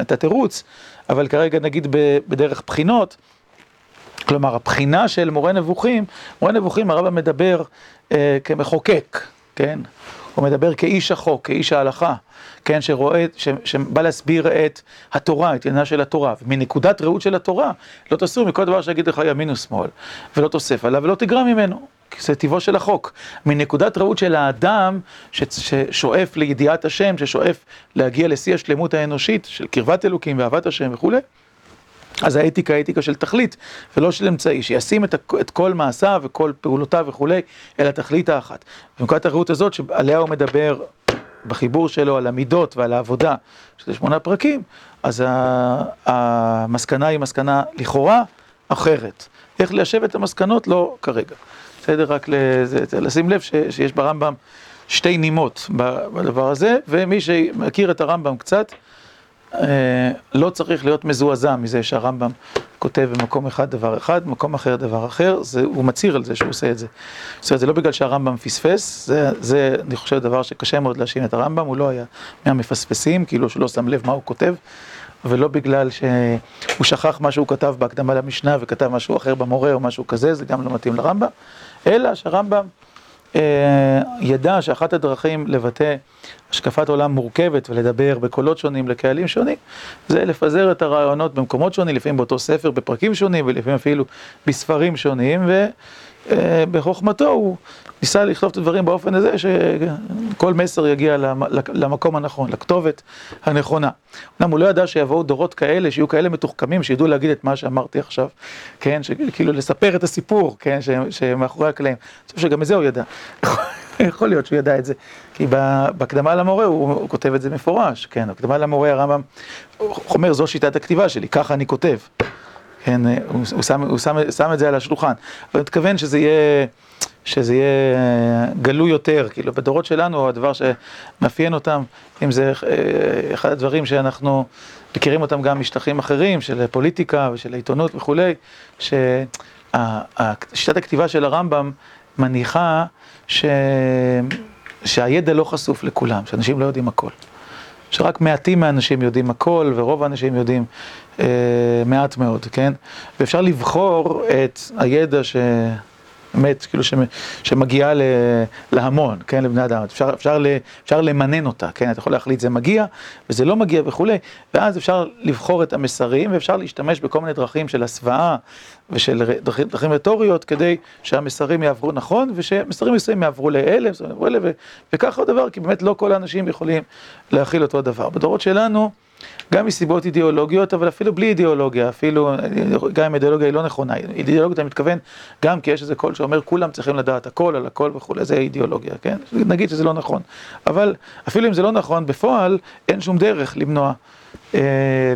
את התירוץ, אבל כרגע נגיד בדרך בחינות, כלומר, הבחינה של מורה נבוכים, מורה נבוכים הרמב"ם מדבר אה, כמחוקק, כן? הוא מדבר כאיש החוק, כאיש ההלכה, כן, שרואה, ש, שבא להסביר את התורה, את עניינה של התורה, ומנקודת ראות של התורה, לא תסור מכל דבר שיגיד לך ימין ושמאל, ולא תוסף עליו ולא תגרע ממנו, כי זה טבעו של החוק. מנקודת ראות של האדם ש, ששואף לידיעת השם, ששואף להגיע לשיא השלמות האנושית, של קרבת אלוקים ואהבת השם וכולי. אז האתיקה היא אתיקה של תכלית, ולא של אמצעי, שישים את, כל מעשיו וכל פעולותיו וכולי, אל התכלית האחת. ומנקודת הראות הזאת, שעליה הוא מדבר בחיבור שלו על המידות ועל העבודה, שזה שמונה פרקים, אז המסקנה היא מסקנה לכאורה אחרת. איך ליישב את המסקנות? לא כרגע. בסדר? רק לזה, לשים לב ש, שיש ברמב"ם שתי נימות בדבר הזה, ומי שמכיר את הרמב"ם קצת, לא צריך להיות מזועזע מזה שהרמב"ם כותב במקום אחד דבר אחד, במקום אחר דבר אחר, זה, הוא מצהיר על זה שהוא עושה את זה. זאת אומרת, זה לא בגלל שהרמב"ם פספס, זה, זה אני חושב דבר שקשה מאוד להשאין את הרמב"ם, הוא לא היה מהמפספסים, כאילו שהוא לא שם לב מה הוא כותב, ולא בגלל שהוא שכח מה שהוא כתב בהקדמה למשנה וכתב משהו אחר במורה או משהו כזה, זה גם לא מתאים לרמב"ם, אלא שהרמב"ם אה, ידע שאחת הדרכים לבטא השקפת עולם מורכבת ולדבר בקולות שונים לקהלים שונים, זה לפזר את הרעיונות במקומות שונים, לפעמים באותו ספר, בפרקים שונים, ולפעמים אפילו בספרים שונים, ובחוכמתו הוא ניסה לכתוב את הדברים באופן הזה שכל מסר יגיע למקום הנכון, לכתובת הנכונה. אמנם הוא לא ידע שיבואו דורות כאלה, שיהיו כאלה מתוחכמים, שידעו להגיד את מה שאמרתי עכשיו, כן, כאילו לספר את הסיפור, כן, שמאחורי הקלעים. אני חושב שגם את זה הוא ידע. יכול להיות שהוא ידע את זה, כי בהקדמה למורה הוא, הוא כותב את זה מפורש, כן, הקדמה למורה הרמב"ם אומר זו שיטת הכתיבה שלי, ככה אני כותב, כן, הוא, הוא, שם, הוא שם, שם את זה על השולחן, אבל אני מתכוון שזה יהיה, שזה יהיה גלוי יותר, כאילו בדורות שלנו הדבר שמאפיין אותם, אם זה אה, אחד הדברים שאנחנו מכירים אותם גם משטחים אחרים, של פוליטיקה ושל עיתונות וכולי, ששיטת הכתיבה של הרמב"ם מניחה ש... שהידע לא חשוף לכולם, שאנשים לא יודעים הכל. שרק מעטים מהאנשים יודעים הכל, ורוב האנשים יודעים אה, מעט מאוד, כן? ואפשר לבחור את הידע ש... באמת, כאילו שמגיעה להמון, כן, לבני אדם, אפשר, אפשר, אפשר למנן אותה, כן, אתה יכול להחליט זה מגיע וזה לא מגיע וכולי, ואז אפשר לבחור את המסרים ואפשר להשתמש בכל מיני דרכים של הסוואה ושל דרכים, רטוריות כדי שהמסרים יעברו נכון ושמסרים מסוימים יעברו לאלה וככה הדבר, כי באמת לא כל האנשים יכולים להכיל אותו הדבר. בדורות שלנו, גם מסיבות אידיאולוגיות, אבל אפילו בלי אידיאולוגיה, אפילו, גם אם אידיאולוגיה היא לא נכונה, אידיאולוגיה, אני מתכוון, גם כי יש איזה קול שאומר, כולם צריכים לדעת הכל על הכל וכולי, זה אידיאולוגיה, כן? נגיד שזה לא נכון. אבל אפילו אם זה לא נכון, בפועל אין שום דרך למנוע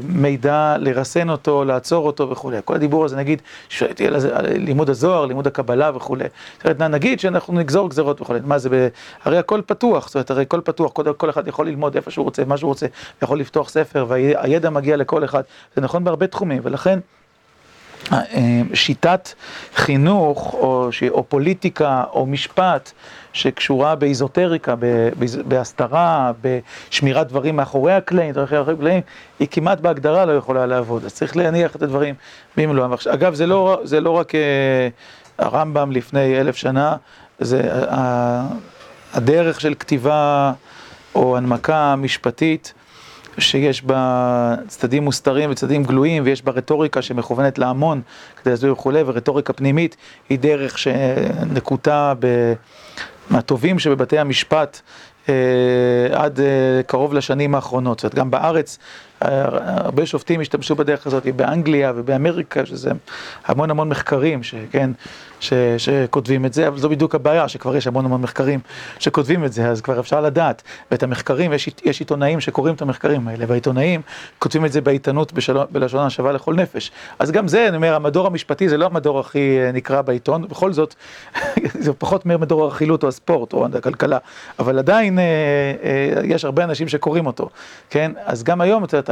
מידע, לרסן אותו, לעצור אותו וכולי. כל הדיבור הזה, נגיד, שואלתי על לימוד הזוהר, לימוד הקבלה וכולי. זאת אומרת, נגיד שאנחנו נגזור גזרות וכולי. מה זה, ב... הרי הכל פתוח, זאת אומרת, הרי הכל פתוח, כל, כל אחד יכול ללמוד איפה שהוא רוצה, מה שהוא רוצה, יכול לפתוח ספר, והידע מגיע לכל אחד. זה נכון בהרבה תחומים, ולכן... אה, שיטת חינוך או, או פוליטיקה או משפט שקשורה באיזוטריקה, בהסתרה, בשמירת דברים מאחורי הקלעים, היא כמעט בהגדרה לא יכולה לעבוד, אז צריך להניח את הדברים במלואם. אגב, זה לא, זה לא רק אה, הרמב"ם לפני אלף שנה, זה הדרך של כתיבה או הנמקה משפטית. שיש בה צדדים מוסתרים וצדדים גלויים, ויש בה רטוריקה שמכוונת להמון כדי להסביר וכולי, ורטוריקה פנימית היא דרך שנקוטה מהטובים שבבתי המשפט אה, עד אה, קרוב לשנים האחרונות. זאת אומרת, גם בארץ הרבה שופטים השתמשו בדרך הזאת, באנגליה ובאמריקה, שזה המון המון מחקרים, שכן, שכותבים את זה, אבל זו בדיוק הבעיה, שכבר יש המון המון מחקרים שכותבים את זה, אז כבר אפשר לדעת. ואת המחקרים, יש, יש עיתונאים שקוראים את המחקרים האלה, והעיתונאים כותבים את זה בעיתונות בלשון השווה לכל נפש. אז גם זה, אני אומר, המדור המשפטי זה לא המדור הכי אה, נקרא בעיתון, בכל זאת, זה פחות ממדור הרכילות או הספורט או הכלכלה, אבל עדיין אה, אה, יש הרבה אנשים שקוראים אותו, כן? אז גם היום, את יודעת,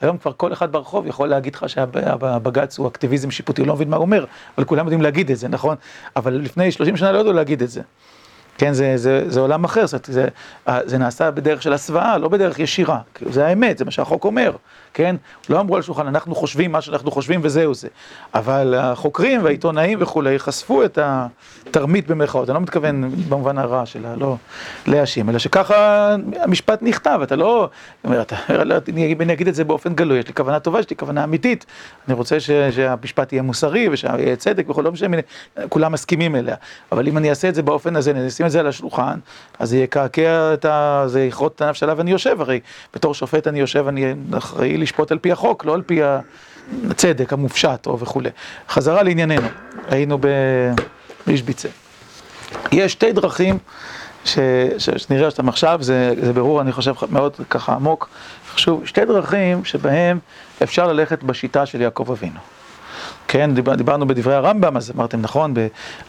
היום כבר כל אחד ברחוב יכול להגיד לך שהבג"ץ הוא אקטיביזם שיפוטי, לא מבין מה הוא אומר, אבל כולם יודעים להגיד את זה, נכון? אבל לפני 30 שנה לא ידעו להגיד את זה. כן, זה, זה, זה עולם אחר, זאת זה, זה נעשה בדרך של הסוואה, לא בדרך ישירה, זה האמת, זה מה שהחוק אומר, כן? לא אמרו על השולחן, אנחנו חושבים מה שאנחנו חושבים וזהו זה. אבל החוקרים והעיתונאים וכולי חשפו את התרמית במרכאות, אני לא מתכוון במובן הרע שלה, לא להאשים, אלא שככה המשפט נכתב, אתה לא, אתה, אני, אני אגיד את זה באופן גלוי, יש לי כוונה טובה, יש לי כוונה אמיתית, אני רוצה ש, שהמשפט יהיה מוסרי ושיהיה צדק וכל, לא משנה, כולם מסכימים אליה, אבל אם אני אעשה את זה באופן הזה, אני אשים את זה על השולחן, אז זה יקעקע את ה... זה יכרות את הנפש עליו ואני יושב, הרי בתור שופט אני יושב, אני אחראי לשפוט על פי החוק, לא על פי הצדק המופשט או וכולי. חזרה לענייננו, היינו באישביצה. יש שתי דרכים ש... ש... שנראה אותם עכשיו, זה, זה ברור, אני חושב, מאוד ככה עמוק, חשוב, שתי דרכים שבהם אפשר ללכת בשיטה של יעקב אבינו. כן, דיבר, דיברנו בדברי הרמב"ם, אז אמרתם נכון,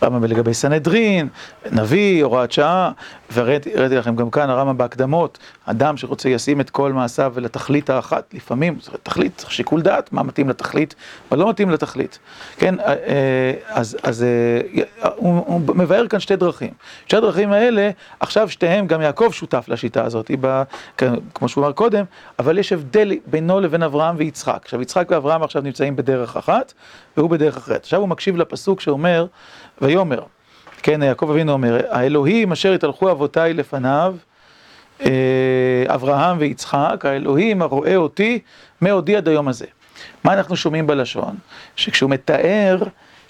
ברמב"ם לגבי סנהדרין, נביא, הוראת שעה, והראיתי לכם גם כאן, הרמב"ם בהקדמות, אדם שרוצה ישים את כל מעשיו לתכלית האחת, לפעמים, תכלית, צריך שיקול דעת, מה מתאים לתכלית, מה לא מתאים לתכלית, כן, אה, אה, אז, אז אה, הוא, הוא מבאר כאן שתי דרכים. שתי הדרכים האלה, עכשיו שתיהם, גם יעקב שותף לשיטה הזאת, כן, כמו שהוא אמר קודם, אבל יש הבדל בינו לבין אברהם ויצחק. עכשיו, יצחק ואברהם עכשיו נמצאים בדרך אחת, והוא בדרך אחרת. עכשיו הוא מקשיב לפסוק שאומר, ויאמר, כן, יעקב אבינו אומר, האלוהים אשר התהלכו אבותיי לפניו, אה, אברהם ויצחק, האלוהים הרואה אותי מעודי עד היום הזה. מה אנחנו שומעים בלשון? שכשהוא מתאר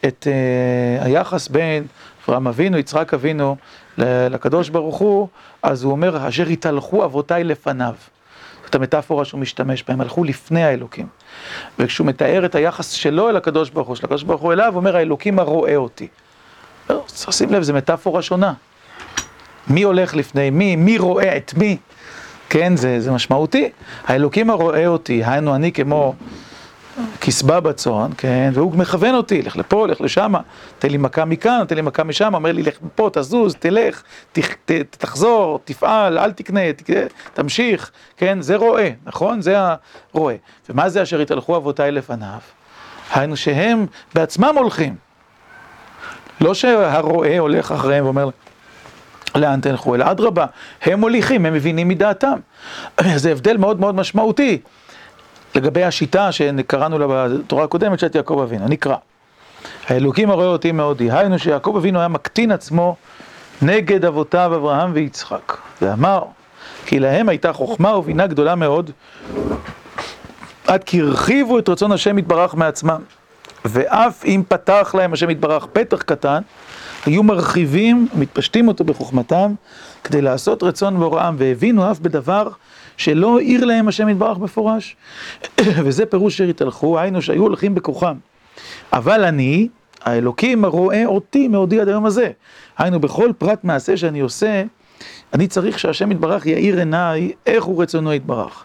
את uh, היחס בין אברהם אבינו, יצחק אבינו, לקדוש ברוך הוא, אז הוא אומר, אשר התהלכו אבותיי לפניו. זאת המטאפורה שהוא משתמש בה, הם הלכו לפני האלוקים. וכשהוא מתאר את היחס שלו אל הקדוש ברוך הוא, של הקדוש ברוך הוא אליו, הוא אומר, האלוקים הרואה אותי. לא, צריך לשים לב, זו מטאפורה שונה. מי הולך לפני מי, מי רואה את מי, כן, זה, זה משמעותי. האלוקים הרואה אותי, היינו אני כמו כסבא בצאן, כן, והוא מכוון אותי, לך לפה, לך לשם, תן לי מכה מכאן, תן לי מכה משם, אומר לי, לך פה, תזוז, תלך, ת, ת, תחזור, תפעל, אל תקנה, ת, תמשיך, כן, זה רואה, נכון? זה הרואה. ומה זה אשר התהלכו אבותיי לפניו? היינו שהם בעצמם הולכים. לא שהרועה הולך אחריהם ואומר, לאן תלכו, אלא אדרבה, הם מוליכים, הם מבינים מדעתם. זה הבדל מאוד מאוד משמעותי. לגבי השיטה שקראנו לה בתורה הקודמת של יעקב אבינו, נקרא. האלוקים הרואה אותי מאודי, היינו שיעקב אבינו היה מקטין עצמו נגד אבותיו אברהם ויצחק, ואמר, כי להם הייתה חוכמה ובינה גדולה מאוד, עד כי הרחיבו את רצון השם יתברך מעצמם, ואף אם פתח להם השם יתברך פתח קטן, היו מרחיבים ומתפשטים אותו בחוכמתם, כדי לעשות רצון והוראם, והבינו אף בדבר שלא העיר להם השם יתברך בפורש. וזה פירוש אשר התהלכו, היינו שהיו הולכים בכוחם. אבל אני, האלוקים הרואה אותי מעודי עד היום הזה. היינו בכל פרט מעשה שאני עושה, אני צריך שהשם יתברך יאיר עיניי איך הוא רצונו יתברך.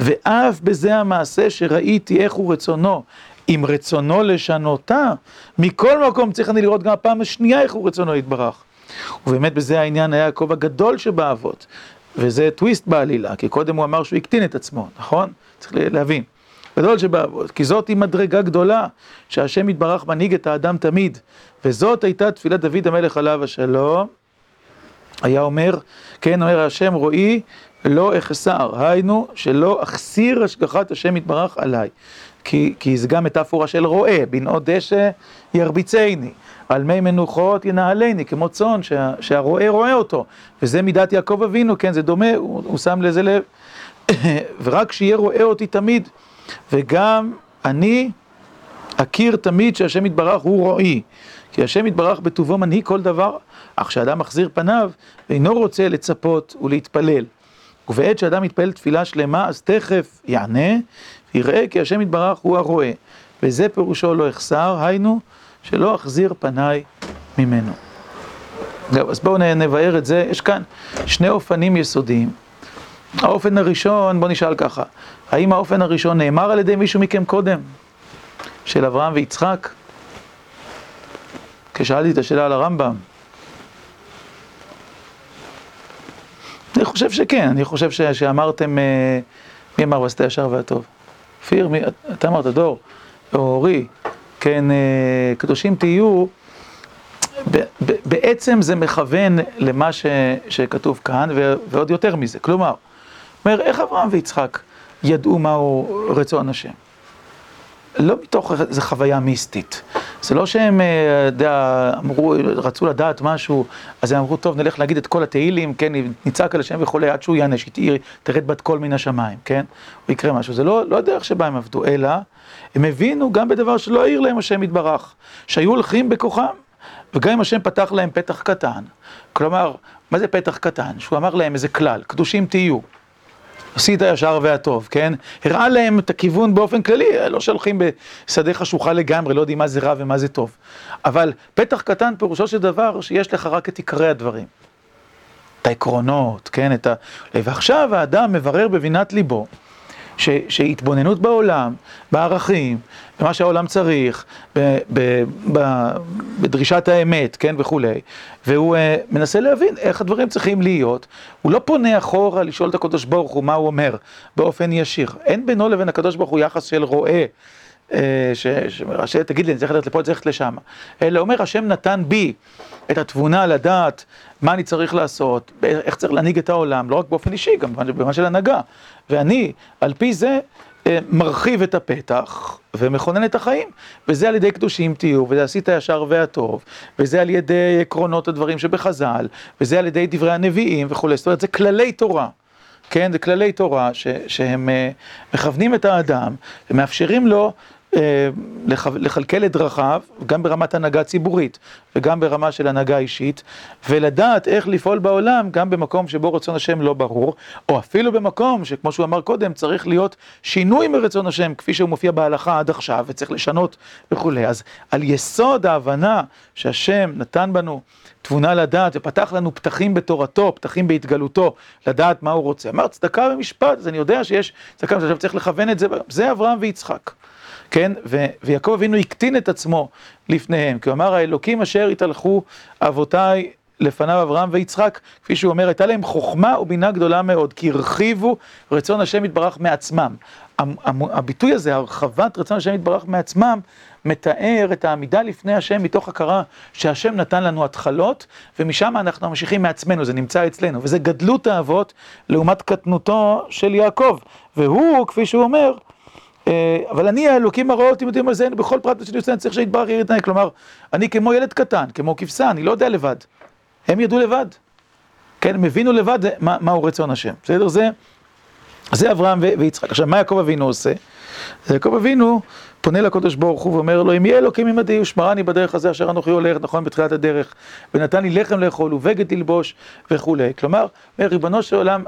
ואף בזה המעשה שראיתי איך הוא רצונו, אם רצונו לשנותה, מכל מקום צריך אני לראות גם הפעם השנייה איך הוא רצונו יתברך. ובאמת בזה העניין היה יעקב הגדול שבאבות, וזה טוויסט בעלילה, כי קודם הוא אמר שהוא הקטין את עצמו, נכון? צריך להבין. גדול שבאבות, כי זאת היא מדרגה גדולה, שהשם יתברך מנהיג את האדם תמיד, וזאת הייתה תפילת דוד המלך עליו השלום, היה אומר, כן, אומר השם רואי לא אחסר, היינו שלא אחסיר השגחת השם יתברך עליי. כי, כי זה גם מטאפורה של רועה, בנאות דשא ירביצני, על מי מנוחות ינהלני, כמו צאן שה, שהרועה רואה אותו, וזה מידת יעקב אבינו, כן, זה דומה, הוא, הוא שם לזה לב, ורק שיהיה רואה אותי תמיד, וגם אני אכיר תמיד שהשם יתברך הוא רועי, כי השם יתברך בטובו מנהיג כל דבר, אך כשאדם מחזיר פניו, ואינו רוצה לצפות ולהתפלל. ובעת שאדם מתפלל תפילה שלמה, אז תכף יענה, יראה כי השם יתברך הוא הרואה. וזה פירושו לא אחסר, היינו, שלא אחזיר פניי ממנו. זהו, אז בואו נבהר את זה. יש כאן שני אופנים יסודיים. האופן הראשון, בואו נשאל ככה, האם האופן הראשון נאמר על ידי מישהו מכם קודם? של אברהם ויצחק? כשאלתי את השאלה על הרמב"ם. אני חושב שכן, אני חושב ש, שאמרתם, אה, מי אמר ועשית ישר והטוב? אופיר, אתה אמרת דור, או אורי, כן, קדושים תהיו, בעצם זה מכוון למה שכתוב כאן, ועוד יותר מזה. כלומר, אומר, איך אברהם ויצחק ידעו מהו רצון השם? לא מתוך איזו חוויה מיסטית. זה לא שהם, אה, יודע, אמרו, רצו לדעת משהו, אז הם אמרו, טוב, נלך להגיד את כל התהילים, כן, נצעק על השם וכולי, עד שהוא יענש, תרד בת קול מן השמיים, כן? או יקרה משהו. זה לא, לא הדרך שבה הם עבדו, אלא הם הבינו גם בדבר שלא העיר להם השם יתברך, שהיו הולכים בכוחם, וגם אם השם פתח להם פתח קטן. כלומר, מה זה פתח קטן? שהוא אמר להם איזה כלל, קדושים תהיו. עשית הישר והטוב, כן? הראה להם את הכיוון באופן כללי, לא שהולכים בשדה חשוכה לגמרי, לא יודעים מה זה רע ומה זה טוב. אבל פתח קטן פירושו של דבר שיש לך רק את עיקרי הדברים. את העקרונות, כן? את ה... ועכשיו האדם מברר בבינת ליבו. ש, שהתבוננות בעולם, בערכים, במה שהעולם צריך, ב, ב, ב, בדרישת האמת, כן, וכולי, והוא uh, מנסה להבין איך הדברים צריכים להיות. הוא לא פונה אחורה לשאול את הקדוש ברוך הוא מה הוא אומר באופן ישיר. אין בינו לבין הקדוש ברוך הוא יחס של רועה. אה, שתגיד לי, אני צריך ללכת לפה, אני צריך ללכת לשם. אלא אומר, השם נתן בי את התבונה לדעת מה אני צריך לעשות, איך צריך להנהיג את העולם, לא רק באופן אישי, גם במה של הנהגה. ואני, על פי זה, אה, מרחיב את הפתח ומכונן את החיים, וזה על ידי קדושים תהיו, וזה עשית הישר והטוב, וזה על ידי עקרונות הדברים שבחז"ל, וזה על ידי דברי הנביאים וכולי, זאת אומרת, זה כללי תורה. כן, זה כללי תורה ש, שהם uh, מכוונים את האדם ומאפשרים לו אה, לכלכל את דרכיו, גם ברמת הנהגה ציבורית וגם ברמה של הנהגה אישית, ולדעת איך לפעול בעולם גם במקום שבו רצון השם לא ברור, או אפילו במקום שכמו שהוא אמר קודם, צריך להיות שינוי מרצון השם, כפי שהוא מופיע בהלכה עד עכשיו, וצריך לשנות וכולי. אז על יסוד ההבנה שהשם נתן בנו תבונה לדעת ופתח לנו פתחים בתורתו, פתחים בהתגלותו, לדעת מה הוא רוצה. אמר צדקה ומשפט, אז אני יודע שיש צדקה, עכשיו צריך לכוון את זה, זה אברהם ויצחק. כן, ו- ויעקב אבינו הקטין את עצמו לפניהם, כי הוא אמר האלוקים אשר התהלכו אבותיי לפניו אברהם ויצחק, כפי שהוא אומר, הייתה להם חוכמה ובינה גדולה מאוד, כי הרחיבו רצון השם יתברך מעצמם. הביטוי הזה, הרחבת רצון השם יתברך מעצמם, מתאר את העמידה לפני השם מתוך הכרה שהשם נתן לנו התחלות, ומשם אנחנו ממשיכים מעצמנו, זה נמצא אצלנו, וזה גדלות האבות לעומת קטנותו של יעקב. והוא, כפי שהוא אומר, אבל אני האלוקים הרואה אותי יודעים על זה, בכל פרט שאני עושה אני צריך שיתברך ירית עיניי, כלומר, אני כמו ילד קטן, כמו כבשה, אני לא יודע לבד. הם ידעו לבד. כן, הם הבינו לבד מה, מהו רצון השם. בסדר? זה אברהם ויצחק. עכשיו, מה יעקב אבינו עושה? יעקב אבינו פונה לקדוש ברוך הוא ואומר לו, אם יהיה אלוקים עמדי, ושמרני בדרך הזה אשר אנוכי הולך, נכון, בתחילת הדרך, ונתן לי לחם לאכול ובגד ללבוש וכולי. כלומר, ריבונו של עולם,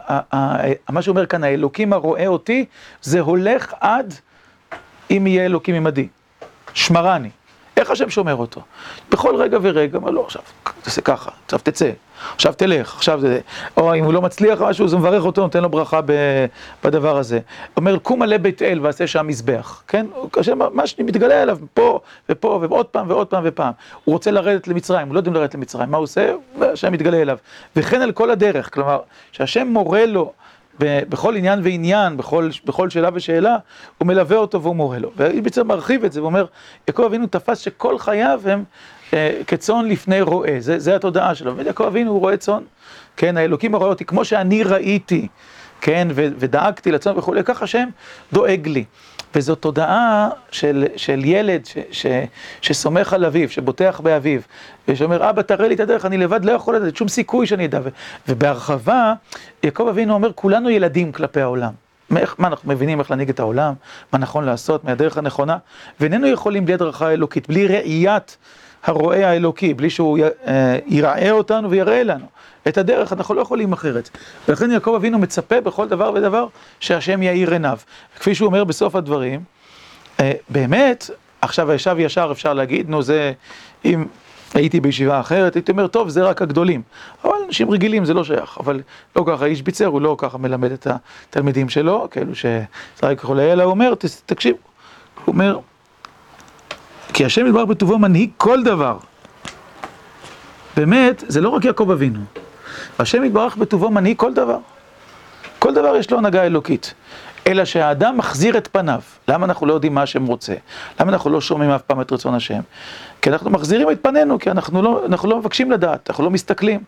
מה שאומר כאן, האלוקים הרואה אותי, זה הולך עד אם יהיה אלוקים עמדי. שמרני. איך השם שומר אותו? בכל רגע ורגע, אומר לו, עכשיו, תעשה ככה, עכשיו תצא, עכשיו תלך, עכשיו זה... או אם הוא לא מצליח משהו, אז הוא מברך אותו, נותן לו ברכה בדבר הזה. אומר, קום עלי בית אל ועשה שם מזבח, כן? השם, מה שמתגלה עליו פה ופה ועוד פעם ועוד פעם ופעם. הוא רוצה לרדת למצרים, הוא לא יודעים לרדת למצרים, מה הוא עושה? השם מתגלה אליו. וכן על כל הדרך, כלומר, שהשם מורה לו בכל עניין ועניין, בכל, בכל שאלה ושאלה, הוא מלווה אותו והוא מורה לו. ובעצם מרחיב את זה ואומר, יעקב אבינו תפס שכל חייו הם אה, כצאן לפני רועה, זה, זה התודעה שלו. ויעקב אבינו הוא רועה צאן, כן, האלוקים רואה אותי כמו שאני ראיתי, כן, ו, ודאגתי לצאן וכולי, כך השם דואג לי. וזו תודעה של, של ילד ש, ש, שסומך על אביו, שבוטח באביו, ושאומר, אבא, תראה לי את הדרך, אני לבד לא יכול לדעת, שום סיכוי שאני אדע. ובהרחבה, יעקב אבינו אומר, כולנו ילדים כלפי העולם. מה, מה אנחנו מבינים איך להנהיג את העולם, מה נכון לעשות, מה הדרך הנכונה, ואיננו יכולים בלי הדרכה אלוקית, בלי ראיית הרועה האלוקי, בלי שהוא אה, יראה אותנו ויראה לנו. את הדרך, אנחנו לא יכולים אחרת. ולכן יעקב אבינו מצפה בכל דבר ודבר שהשם יאיר עיניו. כפי שהוא אומר בסוף הדברים, אה, באמת, עכשיו הישב ישר אפשר להגיד, נו זה, אם הייתי בישיבה אחרת, הייתי אומר, טוב, זה רק הגדולים. אבל אנשים רגילים זה לא שייך, אבל לא ככה, איש ביצר, הוא לא ככה מלמד את התלמידים שלו, כאילו שצריך ככל האלה, הוא אומר, תקשיב, הוא אומר, כי השם ידבר בטובו מנהיג כל דבר. באמת, זה לא רק יעקב אבינו. השם יתברך בטובו מנהיג כל דבר. כל דבר יש לו הנהגה אלוקית. אלא שהאדם מחזיר את פניו. למה אנחנו לא יודעים מה השם רוצה? למה אנחנו לא שומעים אף פעם את רצון השם? כי אנחנו מחזירים את פנינו, כי אנחנו לא, אנחנו לא מבקשים לדעת, אנחנו לא מסתכלים.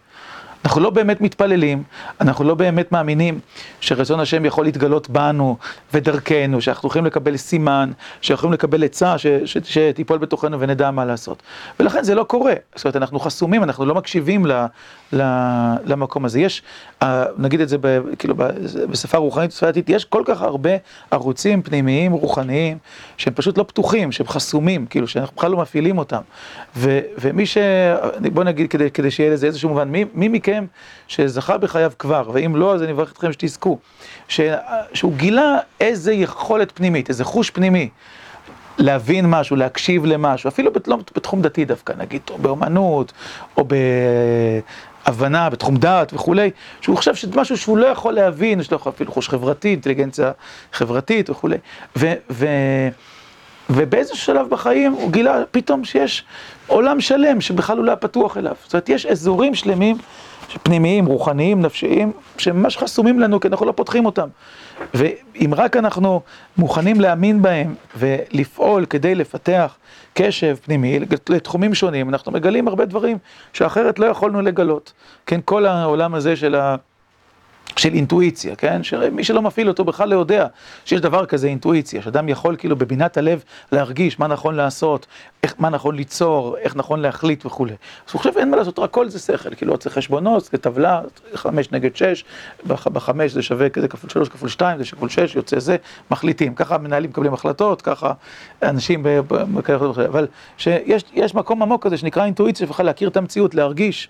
אנחנו לא באמת מתפללים, אנחנו לא באמת מאמינים שרצון השם יכול להתגלות בנו ודרכנו, שאנחנו יכולים לקבל סימן, שיכולים לקבל עצה שתיפול בתוכנו ונדע מה לעשות. ולכן זה לא קורה. זאת אומרת, אנחנו חסומים, אנחנו לא מקשיבים ל, למקום הזה. יש, אה, נגיד את זה ב, כאילו בשפה רוחנית ושפתית, יש כל כך הרבה ערוצים פנימיים רוחניים שהם פשוט לא פתוחים, שהם חסומים, כאילו שאנחנו בכלל לא מפעילים אותם. ו, ומי ש... בוא נגיד כדי, כדי שיהיה לזה איזשהו מובן, מי, מי מכם שזכה בחייו כבר, ואם לא, אז אני מברך אתכם שתזכו, ש, שהוא גילה איזה יכולת פנימית, איזה חוש פנימי. להבין משהו, להקשיב למשהו, אפילו לא בתחום דתי דווקא, נגיד, או באומנות, או בהבנה, בתחום דת וכולי, שהוא חושב שמשהו שהוא לא יכול להבין, יש לו אפילו חוש חברתי, אינטליגנציה חברתית וכולי, ו... ו ובאיזשהו שלב בחיים הוא גילה פתאום שיש עולם שלם שבכלל הוא לא פתוח אליו. זאת אומרת, יש אזורים שלמים, פנימיים, רוחניים, נפשיים, שממש חסומים לנו כי אנחנו לא פותחים אותם. ואם רק אנחנו מוכנים להאמין בהם ולפעול כדי לפתח קשב פנימי לתחומים שונים, אנחנו מגלים הרבה דברים שאחרת לא יכולנו לגלות. כן, כל העולם הזה של ה... של אינטואיציה, כן? שמי שלא מפעיל אותו בכלל לא יודע שיש דבר כזה אינטואיציה, שאדם יכול כאילו בבינת הלב להרגיש מה נכון לעשות, איך, מה נכון ליצור, איך נכון להחליט וכולי. אז הוא חושב אין מה לעשות, רק כל זה שכל, כאילו צריך חשבונות, זה טבלה, חמש נגד שש, בחמש זה שווה כזה כפול שלוש כפול שתיים, זה שכפול שש, יוצא זה, מחליטים. ככה מנהלים מקבלים החלטות, ככה אנשים, אבל שיש מקום עמוק כזה שנקרא אינטואיציה, בכלל להכיר את המציאות, להרגיש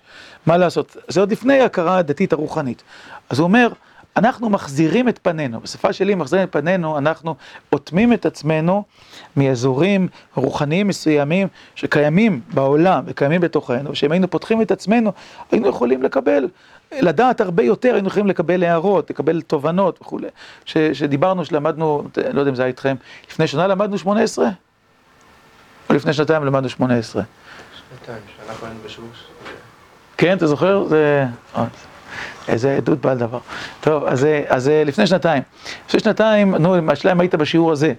מה לעשות. זה עוד לפני ההכרה הדתית הרוחנית. אז הוא אומר, אנחנו מחזירים את פנינו, בשפה שלי מחזירים את פנינו, אנחנו אוטמים את עצמנו מאזורים רוחניים מסוימים שקיימים בעולם וקיימים בתוכנו, שאם היינו פותחים את עצמנו, היינו יכולים לקבל, לדעת הרבה יותר, היינו יכולים לקבל הערות, לקבל תובנות וכולי. שדיברנו, שלמדנו, לא יודע אם זה היה איתכם, לפני שנה למדנו שמונה עשרה? או לפני שנתיים למדנו שמונה עשרה? שנתיים, שאנחנו היינו בשיעור. כן, אתה זוכר? זה... איזה עדות בעל דבר. טוב, אז, אז לפני שנתיים. לפני שנתיים, נו, השאלה אם היית בשיעור הזה.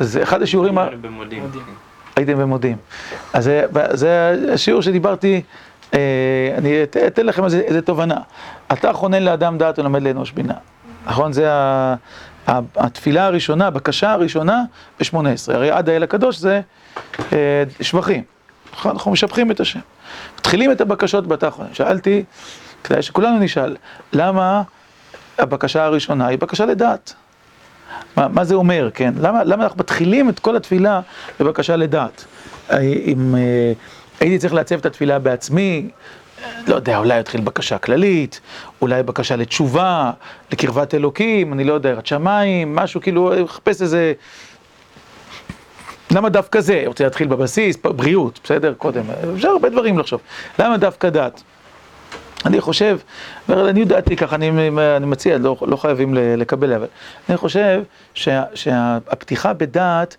אז אחד השיעורים... הייתם במודים. הייתם במודים. אז זה השיעור שדיברתי, אה, אני אתן לכם איזה, תובנה. אתה חונן לאדם דעת ולמד לאנוש בינה. נכון? זה ה, התפילה הראשונה, הבקשה הראשונה ב-18. הרי עד האל הקדוש זה אה, שבחים. נכון? אנחנו משבחים את השם. מתחילים את הבקשות בתא חונן. שאלתי, כדאי שכולנו נשאל, למה הבקשה הראשונה היא בקשה לדעת? מה, מה זה אומר, כן? למה, למה אנחנו מתחילים את כל התפילה בבקשה לדעת? אם אה, הייתי צריך לעצב את התפילה בעצמי, לא יודע, אולי אתחיל בקשה כללית, אולי בקשה לתשובה, לקרבת אלוקים, אני לא יודע, יראת שמיים, משהו כאילו, לחפש איזה... למה דווקא זה? רוצה להתחיל בבסיס, בריאות, בסדר? קודם, אפשר הרבה דברים לחשוב. למה דווקא דת? אני חושב, אני יודעתי ככה, אני, אני מציע, לא, לא חייבים לקבל, אבל אני חושב שה, שהפתיחה בדעת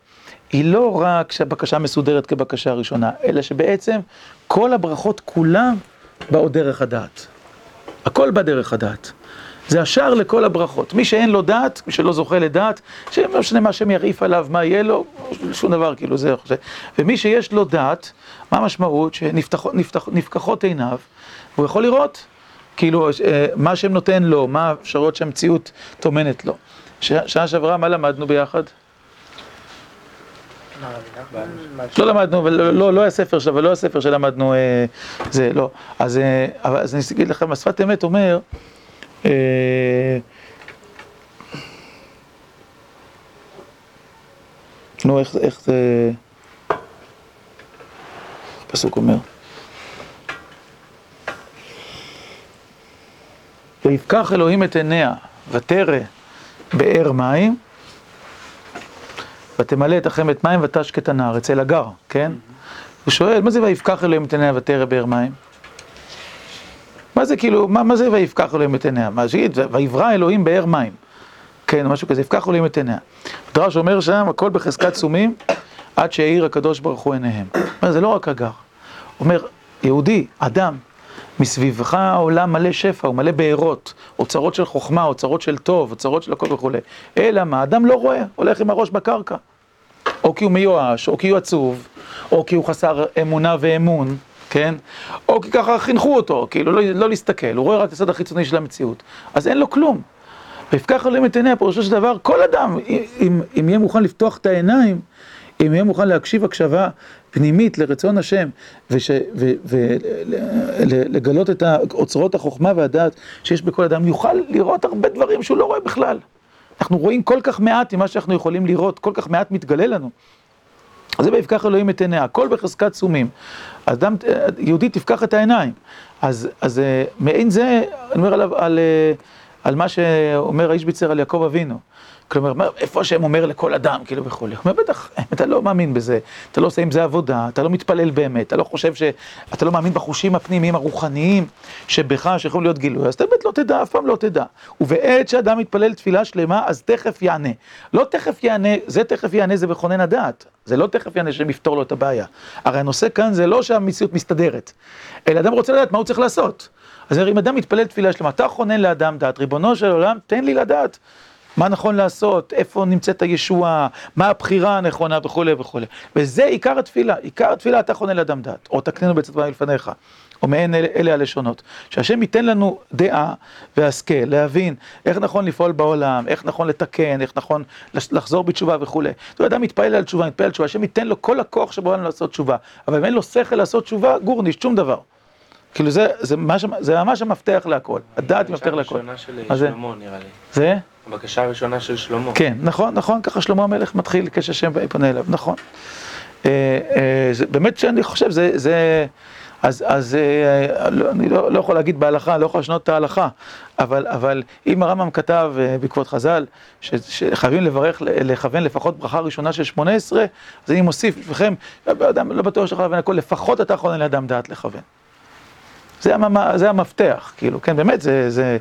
היא לא רק שהבקשה מסודרת כבקשה ראשונה, אלא שבעצם כל הברכות כולן באו דרך הדעת. הכל בא דרך הדעת. זה השער לכל הברכות. מי שאין לו דעת, מי שלא זוכה לדעת, שלא משנה מה שהם ירעיף עליו, מה יהיה לו, שום דבר, כאילו זה... ומי שיש לו דעת, מה המשמעות? שנפקחות עיניו. הוא יכול לראות, כאילו, אה, מה שהם נותן לו, מה האפשרויות שהמציאות טומנת לו. שעה שעברה, מה למדנו ביחד? לא למדנו, לא, לא הספר שלו, לא הספר שלמדנו, אה, זה, לא. אה, אז אני אגיד לכם, השפת אמת אומר, נו, איך, זה... הפסוק אומר? ויפקח אלוהים את עיניה, ותרא באר מים, ותמלא את החמת מים ותשקט הנער, אצל הגר, כן? הוא שואל, מה זה ויפקח אלוהים את עיניה ותרא באר מים? מה זה כאילו, מה, מה זה ויפקח אלוהים את עיניה? מה שיגיד, ויברא אלוהים באר מים. כן, משהו כזה, יפקח אלוהים את עיניה. מדרש אומר שם, הכל בחזקת סומים, עד שהאיר הקדוש ברוך הוא עיניהם. אומר, זה לא רק הגר. אומר, יהודי, אדם, מסביבך העולם מלא שפע, הוא מלא בארות, אוצרות של חוכמה, אוצרות של טוב, אוצרות של הכל וכולי. אלא מה, אדם לא רואה, הולך עם הראש בקרקע. או כי הוא מיואש, או כי הוא עצוב, או כי הוא חסר אמונה ואמון, כן? או כי ככה חינכו אותו, כאילו לא, לא להסתכל, הוא רואה רק את הצד החיצוני של המציאות. אז אין לו כלום. ויפקח עליהם את עיניה, פירושו של דבר, כל אדם, אם, אם יהיה מוכן לפתוח את העיניים, אם יהיה מוכן להקשיב הקשבה פנימית לרצון השם, ולגלות את אוצרות החוכמה והדעת שיש בכל אדם, יוכל לראות הרבה דברים שהוא לא רואה בכלל. אנחנו רואים כל כך מעט ממה שאנחנו יכולים לראות, כל כך מעט מתגלה לנו. זה ויפקח אלוהים את עיניה, הכל בחזקת סומים. אדם, יהודי תפקח את העיניים. אז, אז מעין זה, אני אומר עליו, על, על מה שאומר האיש ביצר על יעקב אבינו. כלומר, איפה השם אומר לכל אדם, כאילו וכולי. הוא אומר, בטח, אתה לא מאמין בזה, אתה לא עושה עם זה עבודה, אתה לא מתפלל באמת, אתה לא חושב ש... אתה לא מאמין בחושים הפנימיים הרוחניים שבך, שיכולים להיות גילוי, אז אתה באמת לא תדע, אף פעם לא תדע. ובעת שאדם מתפלל תפילה שלמה, אז תכף יענה. לא תכף יענה, זה תכף יענה זה בכונן הדעת. זה לא תכף יענה שהם יפתור לו את הבעיה. הרי הנושא כאן זה לא שהמציאות מסתדרת, אלא אדם רוצה לדעת מה הוא צריך לעשות. אז אם אדם מתפלל תפילה שלמה, אתה חונן לאדם דעת, ריבונו של עולם, תן לי לדעת. מה נכון לעשות, איפה נמצאת הישועה, מה הבחירה הנכונה וכולי וכולי. וזה עיקר התפילה, עיקר התפילה אתה חונה לאדם דעת, או תקננו בצד מלפניך, או מעין אלה, אלה הלשונות. שהשם ייתן לנו דעה והשכל, להבין איך נכון לפעול בעולם, איך נכון לתקן, איך נכון לחזור בתשובה וכולי. זאת אומרת, אדם מתפעל על תשובה, מתפעל על תשובה, השם ייתן לו כל הכוח שבעולם לעשות תשובה. אבל אם אין לו שכל לעשות תשובה, גורניש, שום דבר. כאילו זה, זה, ממש, זה ממש המפתח להכל, הדעת מפתח להכל. הבקשה הראשונה של שלמה נראה לי. זה? הבקשה הראשונה של שלמה. כן, נכון, נכון, ככה שלמה המלך מתחיל כשהשם פונה אליו, נכון. אה, אה, זה, באמת שאני חושב, זה, זה, אז, אז אה, לא, אני לא, לא יכול להגיד בהלכה, לא יכול לשנות את ההלכה, אבל, אבל אם הרמב"ם כתב בעקבות חז"ל, ש, שחייבים לברך, לכוון לפחות ברכה ראשונה של שמונה עשרה, אז אני מוסיף לפניכם, לא בטוח שאתה לכוון הכל, לפחות אתה יכול לאדם דעת לכוון. זה, המ, זה המפתח, כאילו, כן, באמת, זה, זה,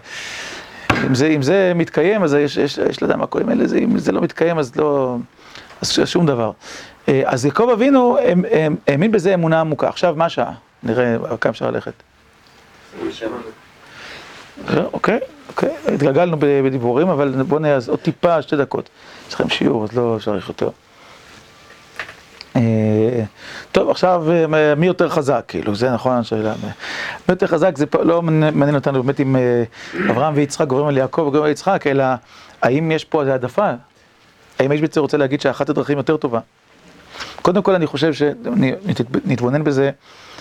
אם זה, אם זה מתקיים, אז יש, יש, יש לדעת מה קוראים לזה, אם זה לא מתקיים, אז לא, אז שום דבר. אה, אז יעקב אבינו האמין בזה אמונה עמוקה. עכשיו, מה השעה? נראה כמה אפשר ללכת. אוקיי, אוקיי, התגלגלנו בדיבורים, אבל בואו נהיה עוד טיפה, שתי דקות. יש לכם שיעור, אז לא צריך יותר. אה, טוב, עכשיו, אה, מי יותר חזק, כאילו, זה נכון השאלה. מי יותר חזק, זה לא מעניין אותנו באמת אם אה, אברהם ויצחק גוברים על יעקב וגוברים על יצחק, אלא האם יש פה איזו העדפה? האם יש בעצם רוצה להגיד שאחת הדרכים יותר טובה? קודם כל, אני חושב שנתבונן בזה,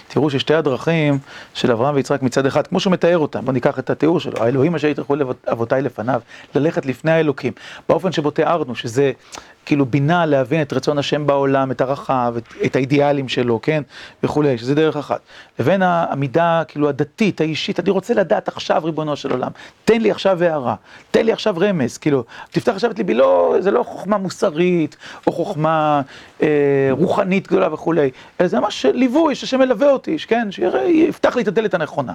תראו ששתי הדרכים של אברהם ויצחק מצד אחד, כמו שהוא מתאר אותם, בואו ניקח את התיאור שלו, האלוהים אשר יתרחו לאבותיי לפניו, ללכת לפני האלוקים, באופן שבו תיארנו, שזה כאילו בינה להבין את רצון השם בעולם, את הרחב, את, את האידיאלים שלו, כן, וכולי, שזה דרך אחת. לבין העמידה, כאילו, הדתית, האישית, אני רוצה לדעת עכשיו, ריבונו של עולם, תן לי עכשיו הערה, תן לי עכשיו רמז, כאילו, תפתח עכשיו את ליבי, לא, זה לא חוכמה מוסרית, או חוכמה אה, רוחנית גדולה וכולי, אלא זה ממש ליווי, שהשם מלווה אותי, כן, שיפתח לי את הדלת הנכונה.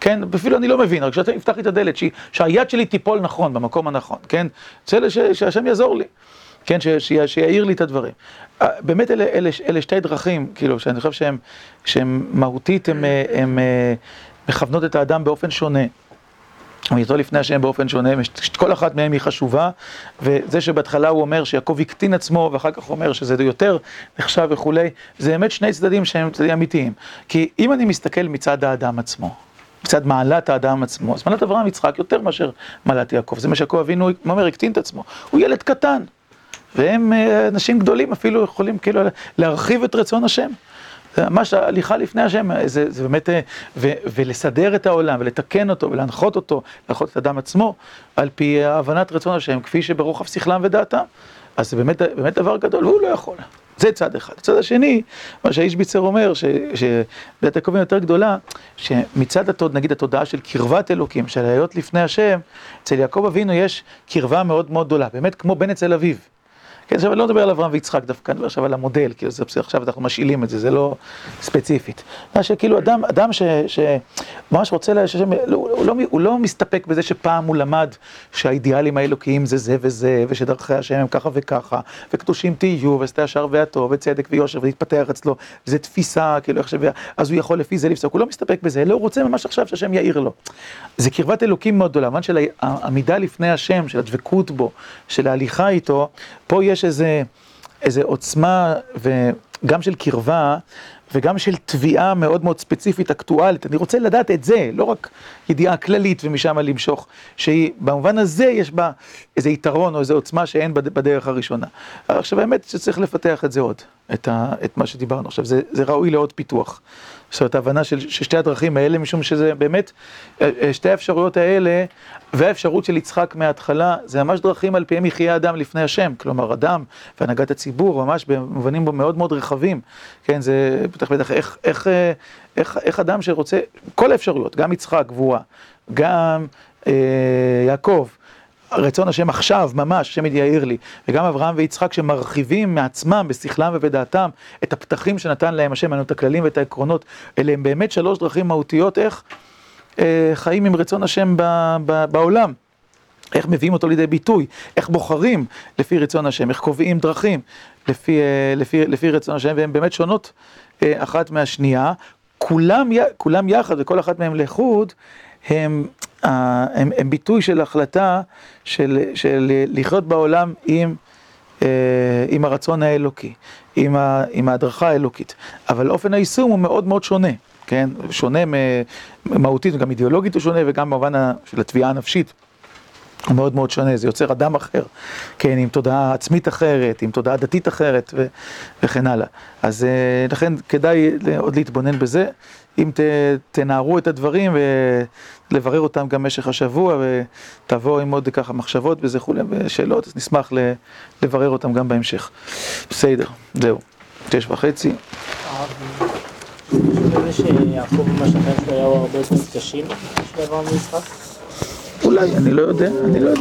כן, אפילו אני לא מבין, רק שאתה יפתח לי את הדלת, שהיד שלי תיפול נכון, במקום הנכון, כן? שהשם יעזור לי. כן, שיעיר לי את הדברים. אה, באמת אלה, אלה, אלה שתי דרכים, כאילו, שאני חושב שהן מהותית, הן אה, מכוונות את האדם באופן שונה. אמיתו לפני השם באופן שונה, כל אחת מהן היא חשובה, וזה שבהתחלה הוא אומר שיעקב הקטין עצמו, ואחר כך הוא אומר שזה יותר נחשב וכולי, זה באמת שני צדדים שהם צדדים אמיתיים. כי אם אני מסתכל מצד האדם עצמו, מצד מעלת האדם עצמו, אז מעלת אברהם יצחק יותר מאשר מעלת יעקב, זה מה שיעקב אבינו, אומר, הקטין את עצמו, הוא ילד קטן. והם אה, אנשים גדולים אפילו יכולים כאילו להרחיב את רצון השם. זה ממש הליכה לפני השם, זה, זה באמת, אה, ו, ולסדר את העולם ולתקן אותו ולהנחות אותו, להנחות את האדם עצמו על פי הבנת רצון השם, כפי שברוחב שכלם ודעתם. אז זה באמת, באמת דבר גדול, והוא לא יכול. זה צד אחד. הצד השני, מה שהאיש ביצר אומר, שבית הקובעים יותר גדולה, שמצד, התוד, נגיד, התודעה של קרבת אלוקים, של להיות לפני השם, אצל יעקב אבינו יש קרבה מאוד מאוד גדולה, באמת כמו בן אצל אביו. כן, עכשיו אני לא מדבר על אברהם ויצחק דווקא, אני מדבר עכשיו על המודל, כאילו זה בסדר, עכשיו אנחנו משאילים את זה, זה לא ספציפית. מה שכאילו אדם, אדם שממש רוצה, ששם, הוא, הוא, לא, הוא לא מסתפק בזה שפעם הוא למד שהאידיאלים האלוקיים זה זה וזה, ושדרכי השם הם ככה וככה, וקדושים תהיו, ועשתה ישר והטוב, וצדק ויושר, ולהתפתח אצלו, וזו תפיסה, כאילו איך ש... אז הוא יכול לפי זה לפסוק, הוא לא מסתפק בזה, אלא הוא רוצה ממש עכשיו שהשם יאיר לו. זה קרבת אלוקים מאוד גדולה, של העמידה לפני השם, של הדבקות בו, של ההליכה איתו, פה יש איזה, איזה עוצמה וגם של קרבה וגם של תביעה מאוד מאוד ספציפית, אקטואלית. אני רוצה לדעת את זה, לא רק ידיעה כללית ומשם למשוך, שהיא, במובן הזה יש בה איזה יתרון או איזה עוצמה שאין בדרך הראשונה. עכשיו, האמת שצריך לפתח את זה עוד, את, ה, את מה שדיברנו. עכשיו, זה, זה ראוי לעוד פיתוח. זאת אומרת, ההבנה של, שתי הדרכים האלה, משום שזה באמת, שתי האפשרויות האלה, והאפשרות של יצחק מההתחלה, זה ממש דרכים על פיהם יחיה אדם לפני השם. כלומר, אדם והנהגת הציבור, ממש במובנים בו מאוד מאוד רחבים. כן, זה בטח בטח, איך, איך, איך, איך אדם שרוצה, כל האפשרויות, גם יצחק, גבורה, גם אה, יעקב, רצון השם עכשיו, ממש, השם יאיר לי, וגם אברהם ויצחק שמרחיבים מעצמם, בשכלם ובדעתם, את הפתחים שנתן להם השם, את הכללים ואת העקרונות, אלה הם באמת שלוש דרכים מהותיות איך אה, חיים עם רצון השם ב, ב, בעולם. איך מביאים אותו לידי ביטוי, איך בוחרים לפי רצון השם, איך קובעים דרכים לפי, אה, לפי, לפי רצון השם, והן באמת שונות אה, אחת מהשנייה. כולם, כולם יחד וכל אחת מהן לחוד, הם, הם, הם ביטוי של החלטה של, של לחיות בעולם עם, עם הרצון האלוקי, עם, ה, עם ההדרכה האלוקית. אבל אופן היישום הוא מאוד מאוד שונה, כן? שונה מהותית וגם אידיאולוגית הוא שונה וגם במובן של התביעה הנפשית. הוא מאוד מאוד שונה, זה יוצר אדם אחר, כן, עם תודעה עצמית אחרת, עם תודעה דתית אחרת ו- וכן הלאה. אז לכן כדאי עוד להתבונן בזה, אם ת- תנערו את הדברים ולברר אותם גם במשך השבוע ותבואו עם עוד ככה מחשבות וזה וכולי ושאלות, אז נשמח לברר אותם גם בהמשך. בסדר, זהו, שש וחצי. אולי, אני לא יודע, אני לא יודע.